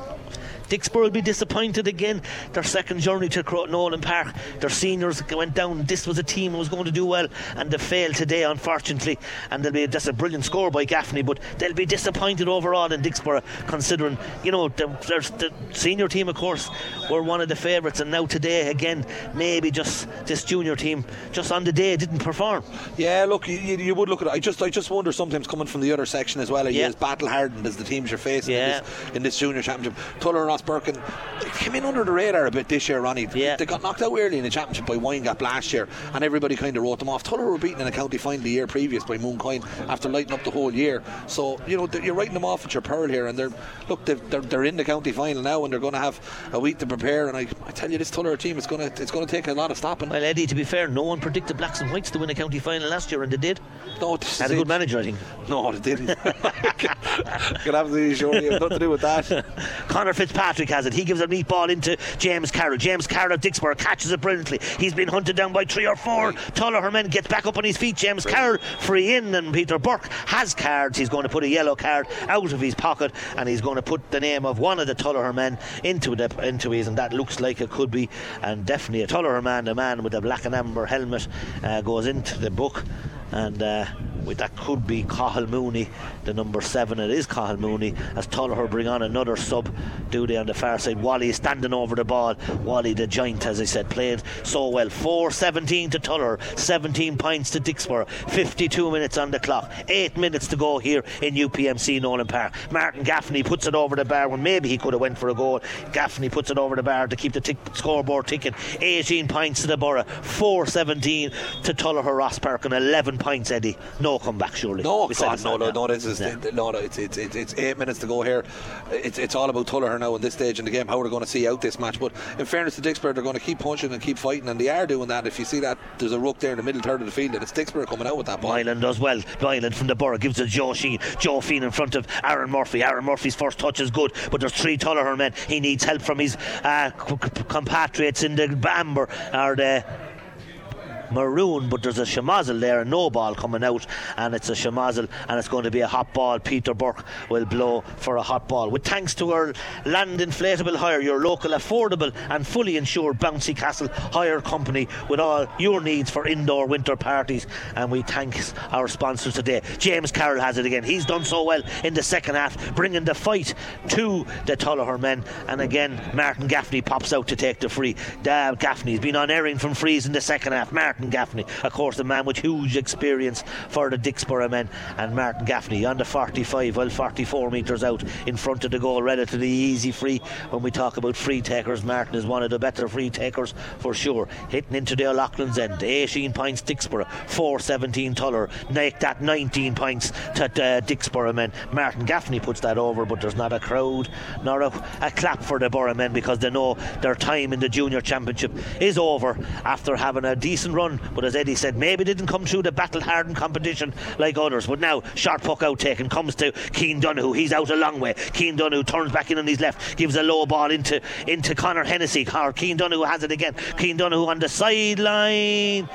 Dicksboro will be disappointed again. Their second journey to Cro- Nowlan Park, their seniors went down. This was a team who was going to do well, and they failed today, unfortunately. And they'll be that's a brilliant score by Gaffney, but they'll be disappointed overall in Dicksboro, considering you know the, the senior team, of course, were one of the favourites, and now today again, maybe just this junior team just on the day didn't perform. Yeah, look, you, you you would look at it. I just, I just wonder sometimes coming from the other section as well. Are you Yeah. as battle hardened as the teams you're facing Yeah. in, this, in this junior championship? Tuller Rosbercon came in under the radar a bit this year, Ronnie. Yeah. They got knocked out early in the championship by Windgap last year, and everybody kind of wrote them off. Tuller were beaten in a county final the year previous by Mooncoin after lighting up the whole year. So you know you're writing them off at your pearl here, and they're look they're they're in the county final now, and they're going to have a week to prepare. And I, I tell you, this Tuller team is going to it's going to take a lot of stopping. Well, Eddie, to be fair, no one predicted Blacks and Whites to win a county final last year, and they did. No, this Had a good manager, I think. No, they didn't. Can absolutely sure you have nothing to do with that. (laughs) Connor Fitzpatrick has it. He gives a neat ball into James Carroll. James Carroll of Dicksboro catches it brilliantly. He's been hunted down by three or four. Tuller men gets back up on his feet. James Carroll free in, and Peter Burke has cards. He's going to put a yellow card out of his pocket, and he's going to put the name of one of the Tuller men into the into his, and that looks like it could be, and definitely a Tuller man, the man with the black and amber helmet, uh, goes into the book, and. Uh, that could be Cathal Mooney, the number seven. It is Cathal Mooney as Tullogher bring on another sub. duty on the far side? Wally is standing over the ball. Wally, the giant, as I said, played so well. 4 17 to Tuller, 17 points to Dicksboro, 52 minutes on the clock, 8 minutes to go here in UPMC Nowlan Park. Martin Gaffney puts it over the bar when maybe he could have went for a goal. Gaffney puts it over the bar to keep the tick- scoreboard ticking. 18 points to the Borough, 4 17 to Tullogher Ross Park, and 11 points, Eddie. No comeback, surely. No, God, it's no, no, no. This is no, no. It's, it's it's it's eight minutes to go here. It's it's all about Tuller now in this stage in the game. How we're going to see out this match. But in fairness to Dicksboro, they're going to keep punching and keep fighting, and they are doing that. If you see that, there's a ruck there in the middle third of the field, and it's Dicksboro coming out with that ball. Mylan does well. Mylan from the Borough gives it Joe Sheen. Joe Feen in front of Aaron Murphy. Aaron Murphy's first touch is good, but there's three Tullogher men. He needs help from his uh, compatriots in the Amber or the maroon, but there's a Shamazel there, a no ball coming out, and it's a Shamazel, and it's going to be a hot ball. Peter Burke will blow for a hot ball. With thanks to our land inflatable hire, your local affordable and fully insured Bouncy Castle hire company with all your needs for indoor winter parties. And we thank our sponsors today. James Carroll has it again. He's done so well in the second half, bringing the fight to the Tullogher men. And again, Martin Gaffney pops out to take the free. Gaffney's been on airing from frees in the second half. Martin Martin Gaffney. Of course, the man with huge experience for the Dicksboro men. And Martin Gaffney on the 45, well, 44 metres out in front of the goal, relatively easy free. When we talk about free takers, Martin is one of the better free takers for sure. Hitting into the O'Loughlin's end, 18 points Dicksboro, 417 Tuller. Make that 19 points to uh, Dicksboro men. Martin Gaffney puts that over, but there's not a crowd nor a, a clap for the Borough men because they know their time in the junior championship is over after having a decent run. But as Eddie said, maybe didn't come through the battle hardened competition like others. But now, sharp puck out taken comes to Keane Donoghue. He's out a long way. Keane Donoghue turns back in on his left, gives a low ball into into Connor Hennessy. Keane Donoghue has it again. Keane Donoghue on the sideline.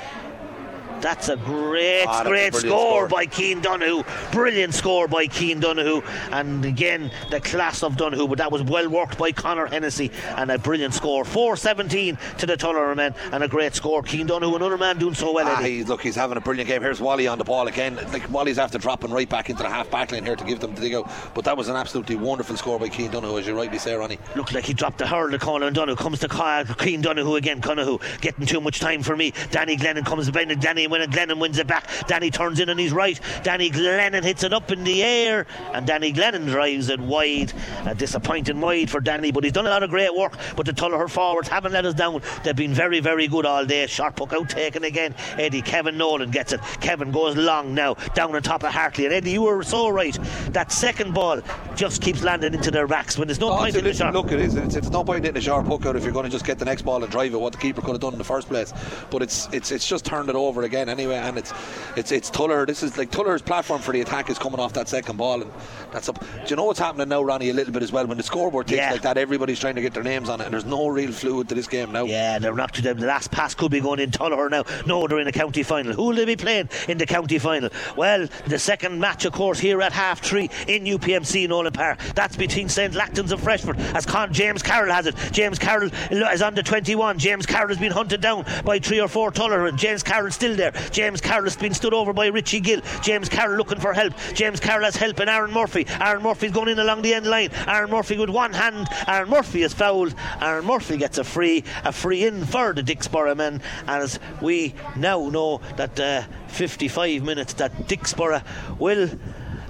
That's a great, Ah, that's a great score, score. by Keane Donoghue. Brilliant score by Keane Donoghue. And again, the class of Donoghue, but that was well worked by Connor Hennessy and a brilliant score. 4 17 to the Tuller men and a great score. Keane Donoghue, another man doing so well. Ah, he's, look, he's having a brilliant game. Here's Wally on the ball again. Like Wally's after dropping right back into the half back line here to give them the dig out. But that was an absolutely wonderful score by Keane Donoghue, as you rightly say, Ronnie. Looked like he dropped the hurl to Colin Donoghue. Comes to Kyle, Keane Donoghue again. Donoghue getting too much time for me. Danny Glennon comes behind. Danny when Glennon wins it back. Danny turns in on his right. Danny Glennon hits it up in the air, and Danny Glennon drives it wide. A disappointing wide for Danny, but he's done a lot of great work. But the Tullogher forwards haven't let us down. They've been very, very good all day. Sharp puck out taken again. Eddie Kevin Nolan gets it. Kevin goes long now down on top of Hartley. And Eddie, you were so right. That second ball just keeps landing into their racks when there's no Oh, point in the shot. look, it is. It's, it's no point hitting a sharp puck out if you're going to just get the next ball and drive it. What the keeper could have done in the first place, but it's it's it's just turned it over again anyway. And it's it's it's Tuller. This is like Tuller's platform for the attack is coming off that second ball, and that's up. Do you know what's happening now, Ronnie? A little bit as well. When the scoreboard ticks Yeah. like that, everybody's trying to get their names on it, and there's no real fluid to this game now. Yeah, they're not to them. The last pass could be going in Tuller now. No, they're in the county final. Who will they be playing in the county final? Well, the second match, of course, here at half three in UPMC Nowlan Park. That's between St. Lachtain's and Freshford. As Con- James Carroll has it. James Carroll is under 21. James Carroll has been hunted down by three or four Tuller, and James Carroll's still there. James Carroll has been stood over by Richie Gill. James Carroll looking for help. James Carroll has help in Aaron Murphy. Aaron Murphy's going in along the end line. Aaron Murphy with one hand. Aaron Murphy is fouled. Aaron Murphy gets a free, a free in for the Dicksboro men. As we now know that uh, 55 minutes that Dicksboro will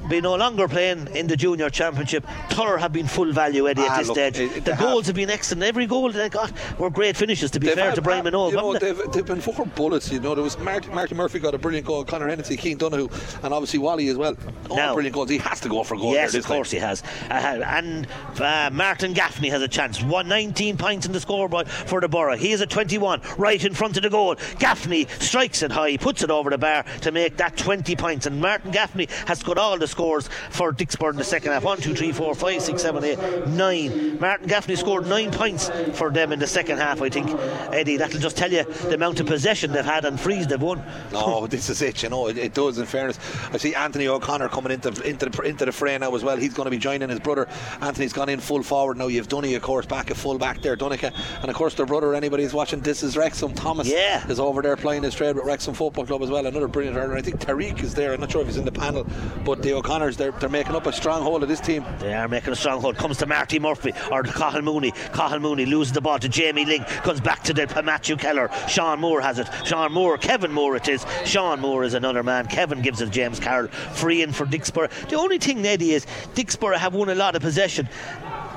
be no longer playing in the junior championship. Tuller have been full value Eddie Ah, at this look, stage. it- the goals have. have been excellent. Every goal they got were great finishes. To be They've fair had- to Brian Minogue, you know, they? they've, they've been four bullets. You know, there was Marty, Marty Murphy got a brilliant goal, Connor Hennessy, Keane Donoghue, and obviously Wally as well. All Now- brilliant goals. He has to go for a goal. Yes, of this time. course he has. Uh, and uh, Martin Gaffney has a chance. One 19 points in the scoreboard for the Borough. He is at 21, right in front of the goal. Gaffney strikes it high, puts it over the bar to make that 20 points. And Martin Gaffney has got all the scores for Dicksboro in the second half. 1, 2, 3, 4, 5, 6, 7, 8, 9. Martin Gaffney scored 9 points for them in the second half, I think. Eddie, that'll just tell you the amount of possession they've had and frees they've won. No, (laughs) oh, this is it. You know, it, it does. In fairness, I see Anthony O'Connor coming into into the, into the fray now as well. He's going to be joining his brother. Anthony's gone in full forward now. You've Dunny, of course, back at full back there, Dunica, and of course their brother. Anybody who's watching this is Wrexham Thomas. Yeah. is over there playing his trade with Wrexham Football Club as well. Another brilliant hurler. I think Tariq is there. I'm not sure if he's in the panel, but the O'Connors they're they're making up a stronghold of this team. They are making a stronghold. Comes to Marty Murphy or to Cathal Mooney. Cathal Mooney loses the ball to Jamie Lyng. Comes back to the Matthew Keller. Sean Moore has it. Sean Moore, Kevin Moore it is. Sean Moore is another man. Kevin gives it to James Carroll. Free in for Dicksboro. The only thing, Eddie, is Dicksboro have won a lot of possession.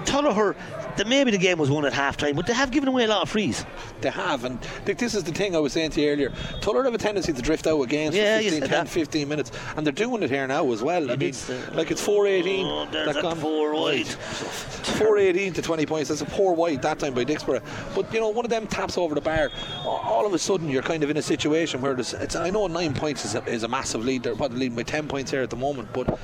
Tullogher, that maybe the game was won at half time, but they have given away a lot of frees. They have, and Dick, this is the thing I was saying to you earlier. Tuller have a tendency to drift out of games Yeah, for 15, 10, that. 15 minutes, and they're doing it here now as well. I mean, it's, like it's 418. Oh, there's gone- four wide. 418 to 20 points. That's a poor wide that time by Dicksboro. But you know, one of them taps over the bar. All of a sudden, you're kind of in a situation where there's. It's, I know nine points is a, is a massive lead. They're probably leading by 10 points here at the moment. But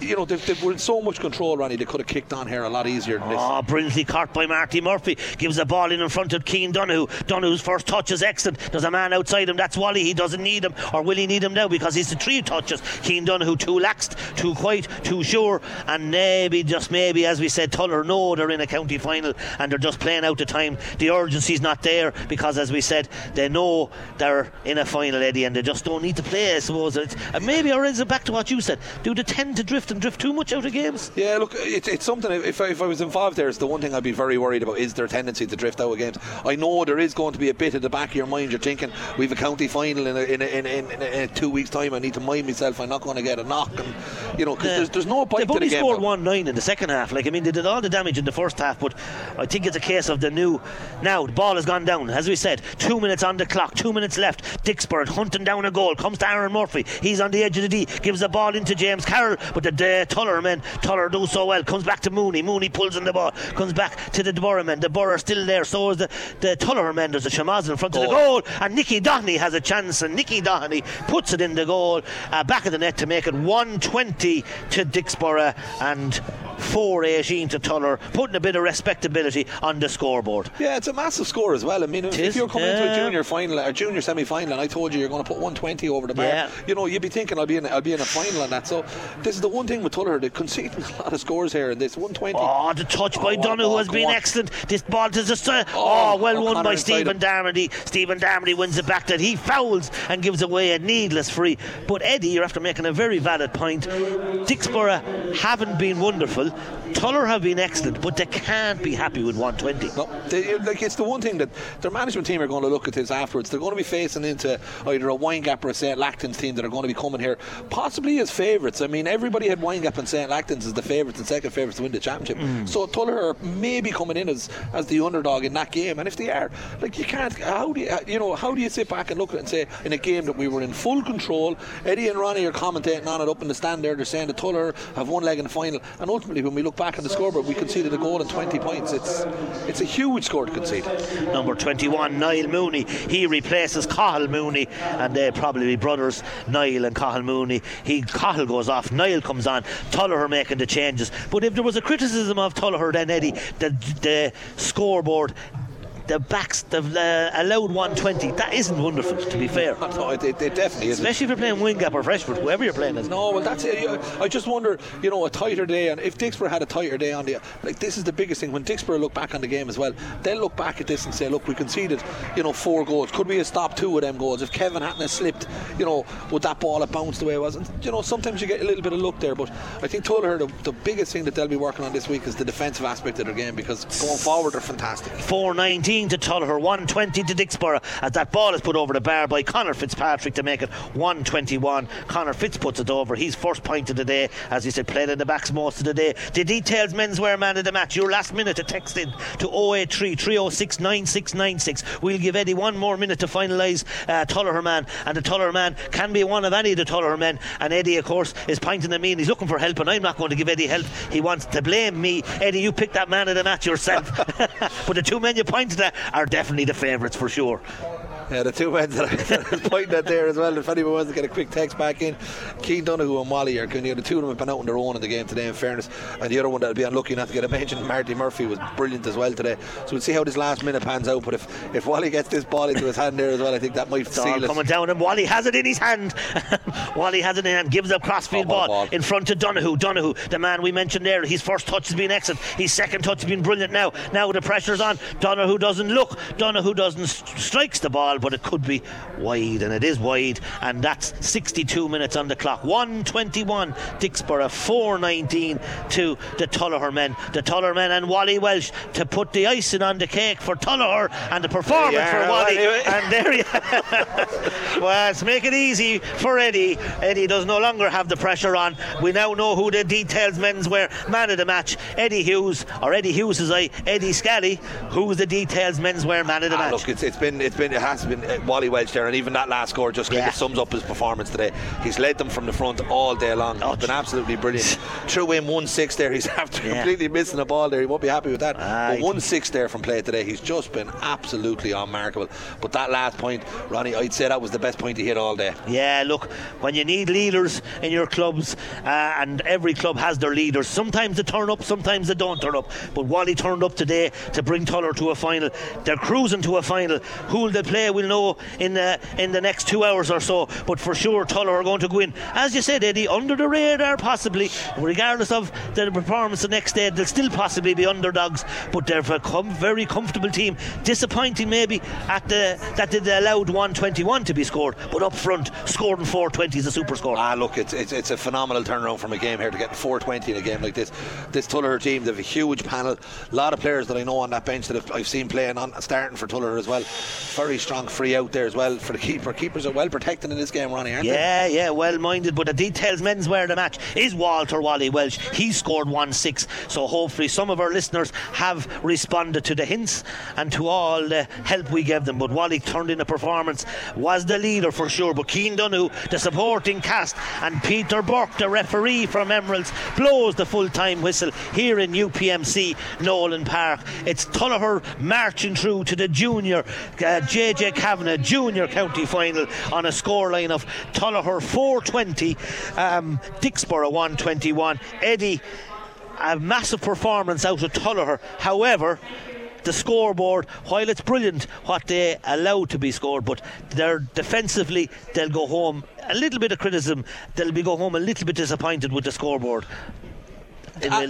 you know, they've, they've, in so much control, Ronnie. They could have kicked on here a lot easier than this. Oh, caught by Marty Murphy. Gives the ball in in front of Keane Donoghue. Donoghue's first touch is excellent. There's a man outside him. That's Wally. He doesn't need him. Or will he need him now? Because he's the three touches. Keane Donoghue too laxed, too quiet, too sure. And maybe, just maybe, as we said, Tuller know they're in a county final and they're just playing out the time. The urgency's not there because, as we said, they know they're in a final, Eddie, and they just don't need to play, I suppose. It's, and maybe, or is it back to what you said? Do they tend to drift and drift too much out of games? Yeah, look, it's, it's something. If if I was involved there, it's the one thing thing I'd be very worried about is their tendency to drift out of games. I know there is going to be a bit at the back of your mind. You're thinking we've a county final in a, in, a, in, a, in, in two weeks' time. I need to mind myself. I'm not going to get a knock, and you know, because there's, there's no bite They've only the scored one nine in the second half. Like I mean, they did all the damage in the first half, but I think it's a case of the new. Now the ball has gone down, as we said. Two minutes on the clock, two minutes left. Dicksboro hunting down a goal. Comes to Aaron Murphy. He's on the edge of the D. Gives the ball into James Carroll, but the, the Tuller men, Tuller do so well. Comes back to Mooney. Mooney pulls in the ball. Comes back to the Borough men. The Borough are still there. So is the the Tuller men. There's a Shamaz in front of the goal, and Nicky Dohney has a chance, and Nicky Dohney puts it in the goal, uh, back of the net to make it 120 to Dicksboro and 418 to Tuller, putting a bit of respectability on the scoreboard. Yeah, it's a massive score as well. I mean, if, if you're coming into a junior final or junior semi-final, and I told you you're going to put 120 over the bar, Yeah. you know, you'd be thinking I'll be in, I'll be in a final on that. So this is the one thing with Tuller, they're conceding a lot of scores here, and this 120. Oh, the touch by Oh, Donoghue oh, has been on. excellent. This ball to just uh, Oh, oh, well won by Stephen. Darmody. Stephen Darmody wins it back that he fouls and gives away a needless free. But Eddie, you're after making a very valid point. Dicksboro haven't been wonderful. Tuller have been excellent, but they can't be happy with 120. No, they, like it's the one thing that their management team are going to look at this afterwards. They're going to be facing into either a Windgap or a St. Lachtain's team that are going to be coming here, possibly as favourites. I mean, everybody had Windgap and St. Lachtain's as the favourites and second favourites to win the championship. Mm. So Tuller are maybe coming in as, as the underdog in that game. And if they are, like you can't, how do you, uh, you know, how do you sit back and look at it and say in a game that we were in full control, Eddie and Ronnie are commentating on it up in the stand there. They're saying that Tuller have one leg in the final, and ultimately when we look back on the scoreboard, we conceded a goal and 20 points. It's it's a huge score to concede. Number 21, Niall Mooney. He replaces Cathal Mooney, and they probably be brothers, Niall and Cathal Mooney. He Cathal goes off, Niall comes on. Tullogher making the changes. But if there was a criticism of Tullogher, then Eddie, the, the scoreboard. The backs, they've uh, allowed 120. That isn't wonderful, to be fair. (laughs) No, it, it, it definitely is. Especially if you're playing Windgap or Freshford, whoever you're playing as. No, well, that's it. I just wonder, you know, a tighter day, and if Dicksboro had a tighter day on the, like, this is the biggest thing. When Dicksboro look back on the game as well, they'll look back at this and say, look, we conceded, you know, four goals. Could we have stopped two of them goals? If Kevin hadn't slipped, you know, would that ball have bounced the way it was? And, you know, sometimes you get a little bit of luck there, but I think Tuller, the, the biggest thing that they'll be working on this week is the defensive aspect of their game because going forward, they're fantastic. 419 to Tullogher, 120 to Dicksboro as that ball is put over the bar by Connor Fitzpatrick to make it 121. Connor Fitz puts it over. He's first point of the day, as he said, played in the backs most of the day. The details menswear man of the match. Your last minute to text in to 083 306 9696. We'll give Eddie one more minute to finalise uh, Tullogher man, and the Tullogher man can be one of any of the Tullogher men. And Eddie, of course, is pointing at me and he's looking for help, and I'm not going to give Eddie help. He wants to blame me. Eddie, you picked that man of the match yourself. (laughs) but the two men you pointed are definitely the favourites for sure. Yeah, the two men that I, (laughs) that I was pointing at there as well. If anyone wants to get a quick text back in, Keane Donoghue and Wally are kind of the two of them have been out on their own in the game today. In fairness, and the other one that'll be unlucky not to get a mention, Marty Murphy, was brilliant as well today. So we'll see how this last minute pans out. But if if Wally gets this ball into his hand there as well, I think that might seal it. coming down, and Wally has it in his hand. (laughs) Wally has it in his hand, gives up crossfield Oh, ball, ball. in front of Donoghue. Donoghue, the man we mentioned there, his first touch has been excellent. His second touch has been brilliant now. Now the pressure's on. Donoghue doesn't look. Donoghue doesn't st- strikes the ball, but it could be wide, and it is wide. And that's 62 minutes on the clock. 121 Dicksboro, 419 to the Tullogher men. The Tullogher men and Wally Walsh to put the icing on the cake for Tullogher and the performance Yeah, for Wally. Wally. And there you (laughs) Well, let's make it easy for Eddie. Eddie does no longer have the pressure on. We now know who the details menswear man of the match. Eddie Hughes, or Eddie Hughes is I, Eddie Scally, who's the details menswear man of the Ah, match. look, it's, it's been it's been it has been uh, Wally Walsh there, and even that last score just kind Yeah. of sums up his performance today. He's led them from the front all day long. Oh, He's been absolutely brilliant. Threw in one six there. He's (laughs) after Yeah. completely missing a ball there. He won't be happy with that. But one six there from play today. He's just been absolutely unmarkable. But that last point, Ronnie, I'd say that was the best point he hit all day. Yeah, look, when you need leaders in your clubs, uh, and every club has their leaders, sometimes they turn up, sometimes they don't turn up. But Wally turned up today to bring Tuller to a final. They're cruising to a final. Who will they play? We'll know in the in the next two hours or so. But for sure, Tuller are going to go in, as you said, Eddie, under the radar possibly, regardless of the performance the next day. They'll still possibly be underdogs, but they're a com- very comfortable team. Disappointing maybe at the that they allowed 121 to be scored, but up front, scoring 420 is a super score. Ah, look, it's, it's, it's a phenomenal turnaround from a game here to get 420 in a game like this. This Tuller team, they have a huge panel. A lot of players that I know on that bench that I've seen playing on starting for Tuller as well. Very strong free out there as well for the keeper. Keepers are well protected in this game, Ronnie, aren't yeah, they? Yeah, yeah, well minded. But the details men's wear the match is Walter Wally Walsh. He scored 1 6. So hopefully some of our listeners have responded to the hints and to all the help we gave them. But Wally turned in a performance, was the leader for sure. But Keane Donoghue, the supporting cast, and Peter Burke, the referee from Emeralds, blows the full time whistle here in UPMC Nowlan Park. It's Tullogher marching through to the junior uh, JJ Kavanagh junior county final on a scoreline of Tullogher 420, um, Dicksboro 121. Eddie, a massive performance out of Tullogher. However, the scoreboard, while it's brilliant what they allow to be scored, but they're defensively, they'll go home a little bit of criticism. They'll be go home a little bit disappointed with the scoreboard. Uh,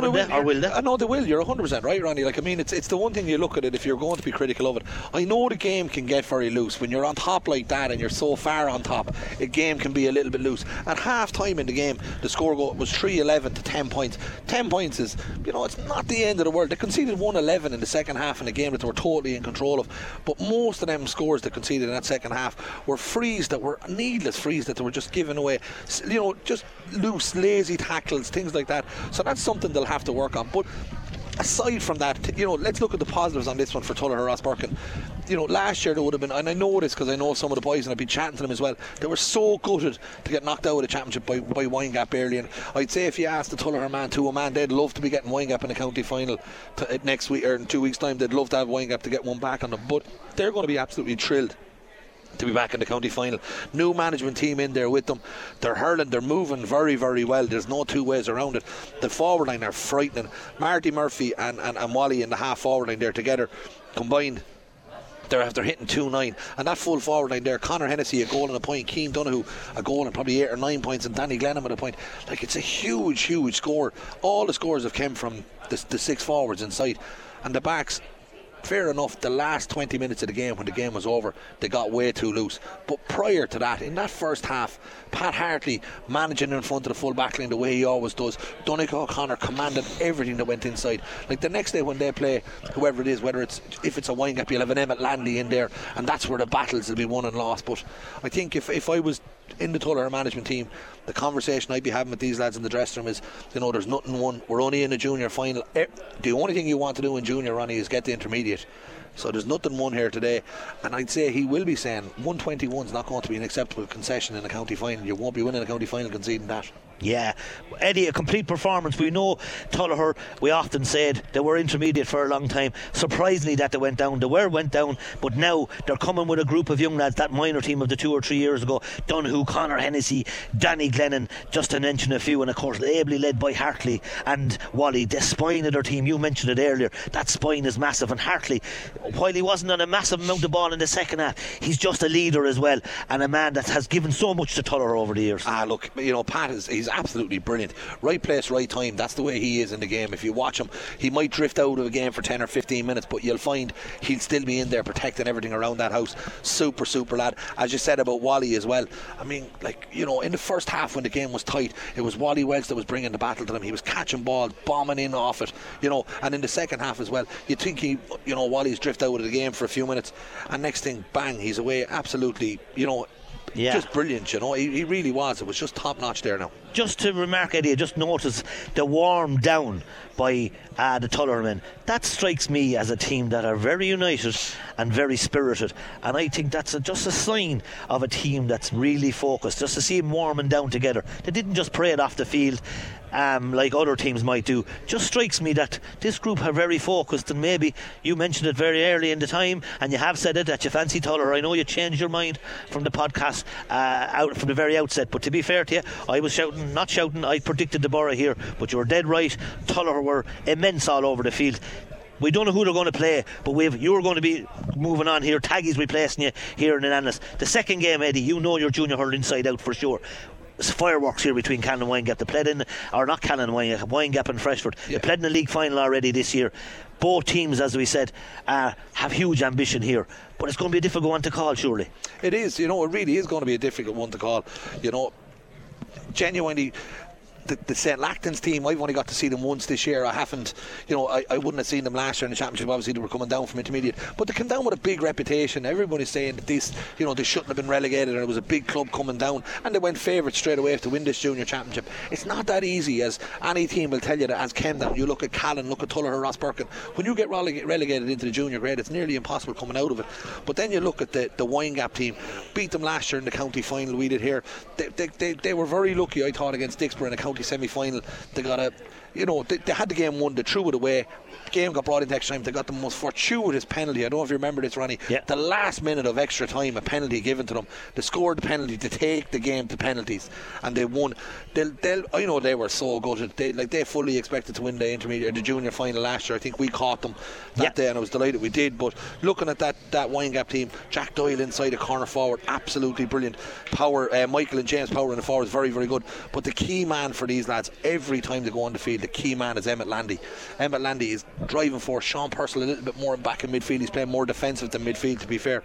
will they, will or will they? I know they will. You're 100 percent right, Ronnie. Like I mean, it's it's the one thing you look at it if you're going to be critical of it. I know the game can get very loose when you're on top like that and you're so far on top. A game can be a little bit loose. At half time in the game, the score was 3-11 to 10 points. 10 points is, you know, it's not the end of the world. They conceded 1-11 in the second half in the game that they were totally in control of. But most of them scores they conceded in that second half were frees that were needless frees that they were just giving away. You know, just loose, lazy tackles, things like that. So that's something they'll have to work on. But aside from that, you know, let's look at the positives on this one for Tuller Rosbercon. You know, last year there would have been, and I know this because I know some of the boys and I've been chatting to them as well. They were so gutted to get knocked out of the championship by, by Windgap early. And I'd say if you asked the Tuller man to a man, they'd love to be getting Windgap in the county final to, next week or in two weeks' time. They'd love to have Windgap to get one back on them. But they're going to be absolutely thrilled to be back in the county final. New management team in there with them. They're hurling, they're moving very, very well. There's no two ways around it. The forward line are frightening. Marty Murphy and, and, and Wally in the half forward line there together combined they're after hitting 2 9. And that full forward line there, Connor Hennessy, a goal and a point, Keane Donoghue, a goal and probably 8 or 9 points, and Danny Glennon at a point. Like, it's a huge, huge score. All the scores have come from the, the six forwards inside. And the backs, fair enough, the last 20 minutes of the game, when the game was over, they got way too loose. But prior to that, in that first half, Pat Hartley managing in front of the full back line the way he always does. Donegal O'Connor commanded everything that went inside. Like the next day when they play, whoever it is, whether it's if it's a wind up, you'll have an Emmett Landy in there, and that's where the battles will be won and lost. But I think if, if I was in the Tuller management team, the conversation I'd be having with these lads in the dressing room is, you know, there's nothing won. We're only in a junior final. Eh, the only thing you want to do in junior, Ronnie, is get the intermediate. So there's nothing won here today. And I'd say he will be saying 121 is not going to be an acceptable concession in a county final. You won't be winning a county final conceding that. Yeah, Eddie, a complete performance. We know Tullogher, we often said they were intermediate for a long time. Surprisingly, that they went down. They were went down, but now they're coming with a group of young lads, that minor team of the two or three years ago Donoghue, Connor Hennessy, Danny Glennon, just to mention a few, and of course, ably led by Hartley and Wally. The spine of their team, you mentioned it earlier, that spine is massive. And Hartley, while he wasn't on a massive amount of ball in the second half, he's just a leader as well, and a man that has given so much to Tullogher over the years. Ah, look, you know, Pat is he's absolutely brilliant. Right place, right time. That's the way he is in the game. If you watch him, he might drift out of a game for 10 or 15 minutes, but you'll find he'll still be in there protecting everything around that house. Super, super lad. As you said about Wally as well. I mean, like, you know, in the first half when the game was tight, it was Wally Walsh that was bringing the battle to them. He was catching balls, bombing in off it, you know, and in the second half as well, you'd think he, you know, Wally's drift out of the game for a few minutes, and next thing, bang, he's away. Absolutely, you know, yeah. just brilliant, you know. He, he really was. It was just top notch there now. Just to remark, Eddie, just notice the warm down by uh, the Tullermen. That strikes me as a team that are very united and very spirited. And I think that's a, just a sign of a team that's really focused. Just to see them warming down together. They didn't just parade off the field um, like other teams might do. Just strikes me that this group are very focused, and maybe you mentioned it very early in the time, and you have said it that you fancy Tuller. I know you changed your mind from the podcast uh, out from the very outset, but to be fair to you, I was shouting, not shouting, I predicted the Borough here, but you were dead right. Tuller were immense all over the field. We don't know who they're going to play, but we've you're going to be moving on here. Taggy's replacing you here in Annanis. The second game, Eddie, you know your junior hurl inside out for sure It's fireworks here between Callan and Windgap. They played in, or not Callan and Windgap, Windgap and Freshford. Yeah. They played in the league final already this year. Both teams, as we said, uh, have huge ambition here. But it's going to be a difficult one to call, surely. It is, you know, it really is going to be a difficult one to call. You know, genuinely. The, the St. Lachtain's team, I've only got to see them once this year. I haven't, you know, I, I wouldn't have seen them last year in the championship. Obviously, they were coming down from intermediate, but they came down with a big reputation. Everybody's saying that this, you know, they shouldn't have been relegated, and it was a big club coming down, and they went favourites straight away to win this junior championship. It's not that easy, as any team will tell you that. As Ken, that you look at Callan, look at Tuller, Rosbercon. When you get releg- relegated into the junior grade, it's nearly impossible coming out of it. But then you look at the the Windgap team, beat them last year in the county final. We did here. They, they, they, they were very lucky, I thought, against Dicksboro in the county semi final. They got a, you know, they, they had the game won. They threw it away. Game got brought into extra time. They got the most fortuitous penalty. I don't know if you remember this, Ronnie. Yeah. The last minute of extra time, a penalty given to them. They scored the penalty to take the game to penalties, and they won. They'll, they'll I know they were so good. They like they fully expected to win the intermediate, the junior final last year. I think we caught them that Yeah. day, and I was delighted we did. But looking at that that Windgap team, Jack Doyle inside a corner forward, absolutely brilliant. Power, uh, Michael and James Power in the forwards, very very good. But the key man for these lads, every time they go on the field, the key man is Emmett Landy. Emmett Landy is driving force. Sean Purcell a little bit more back in midfield. He's playing more defensive than midfield, to be fair.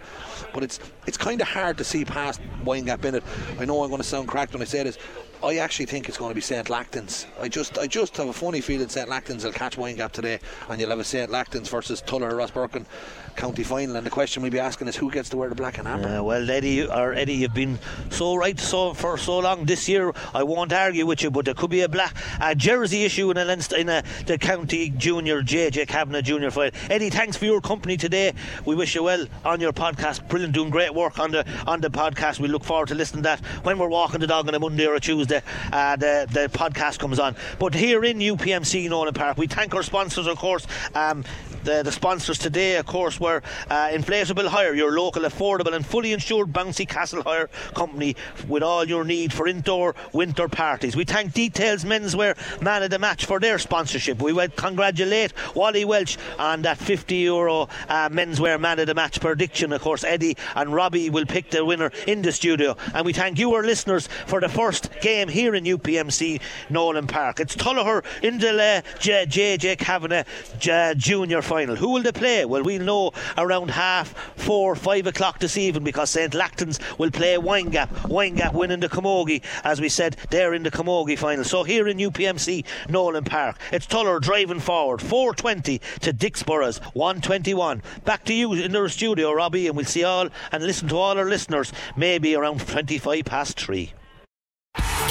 But it's it's kind of hard to see past Windgap in it. I know I'm going to sound cracked when I say this. I actually think it's going to be St Lachtain's. I just I just have a funny feeling St Lachtain's will catch Windgap today, and you'll have a St Lachtain's versus Tuller Rosbercon county final. And the question we'll be asking is who gets to wear the black and amber. Uh, well, Eddie, or Eddie, you've been so right so for so long this year. I won't argue with you, but there could be a black a jersey issue in a in a, the county junior JJ Kavanagh junior file. Eddie, thanks for your company today. We wish you well on your podcast. Brilliant, doing great work on the on the podcast. We look forward to listening to that when we're walking the dog on a Monday or a Tuesday. Uh, the the podcast comes on. But here in UPMC Nowlan Park, we thank our sponsors, of course. Um, the, the sponsors today, of course, were uh, Inflatable Hire, your local affordable and fully insured bouncy castle hire company with all your need for indoor winter parties. We thank Details Menswear Man of the Match for their sponsorship. We would congratulate Wally Walsh on that 50 euro uh, menswear Man of the Match prediction. Of course, Eddie and Robbie will pick the winner in the studio. And we thank you, our listeners, for the first game here in UPMC Nowlan Park. It's Tullogher in the J- Kavanagh J- Junior final. Who will they play? Well, we'll know around half four, five o'clock this evening because St. Lachtain's will play Windgap. Windgap winning the Camogie. As we said, they're in the Camogie final. So here in UPMC Nowlan Park, it's Tuller driving forward 420 to Dicksboro's 121. Back to you in the studio, Robbie, and we'll see all and listen to all our listeners maybe around 25 past three.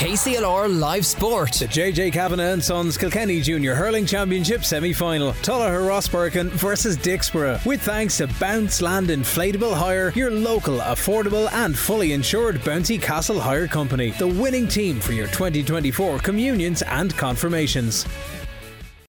KCLR Live Sport. The JJ Kavanagh and Sons Kilkenny Junior Hurling Championship semi final. Tullogher Rosbercon versus Dicksboro. With thanks to Bounce Land Inflatable Hire, your local, affordable, and fully insured Bouncy Castle Hire Company. The winning team for your 2024 communions and confirmations.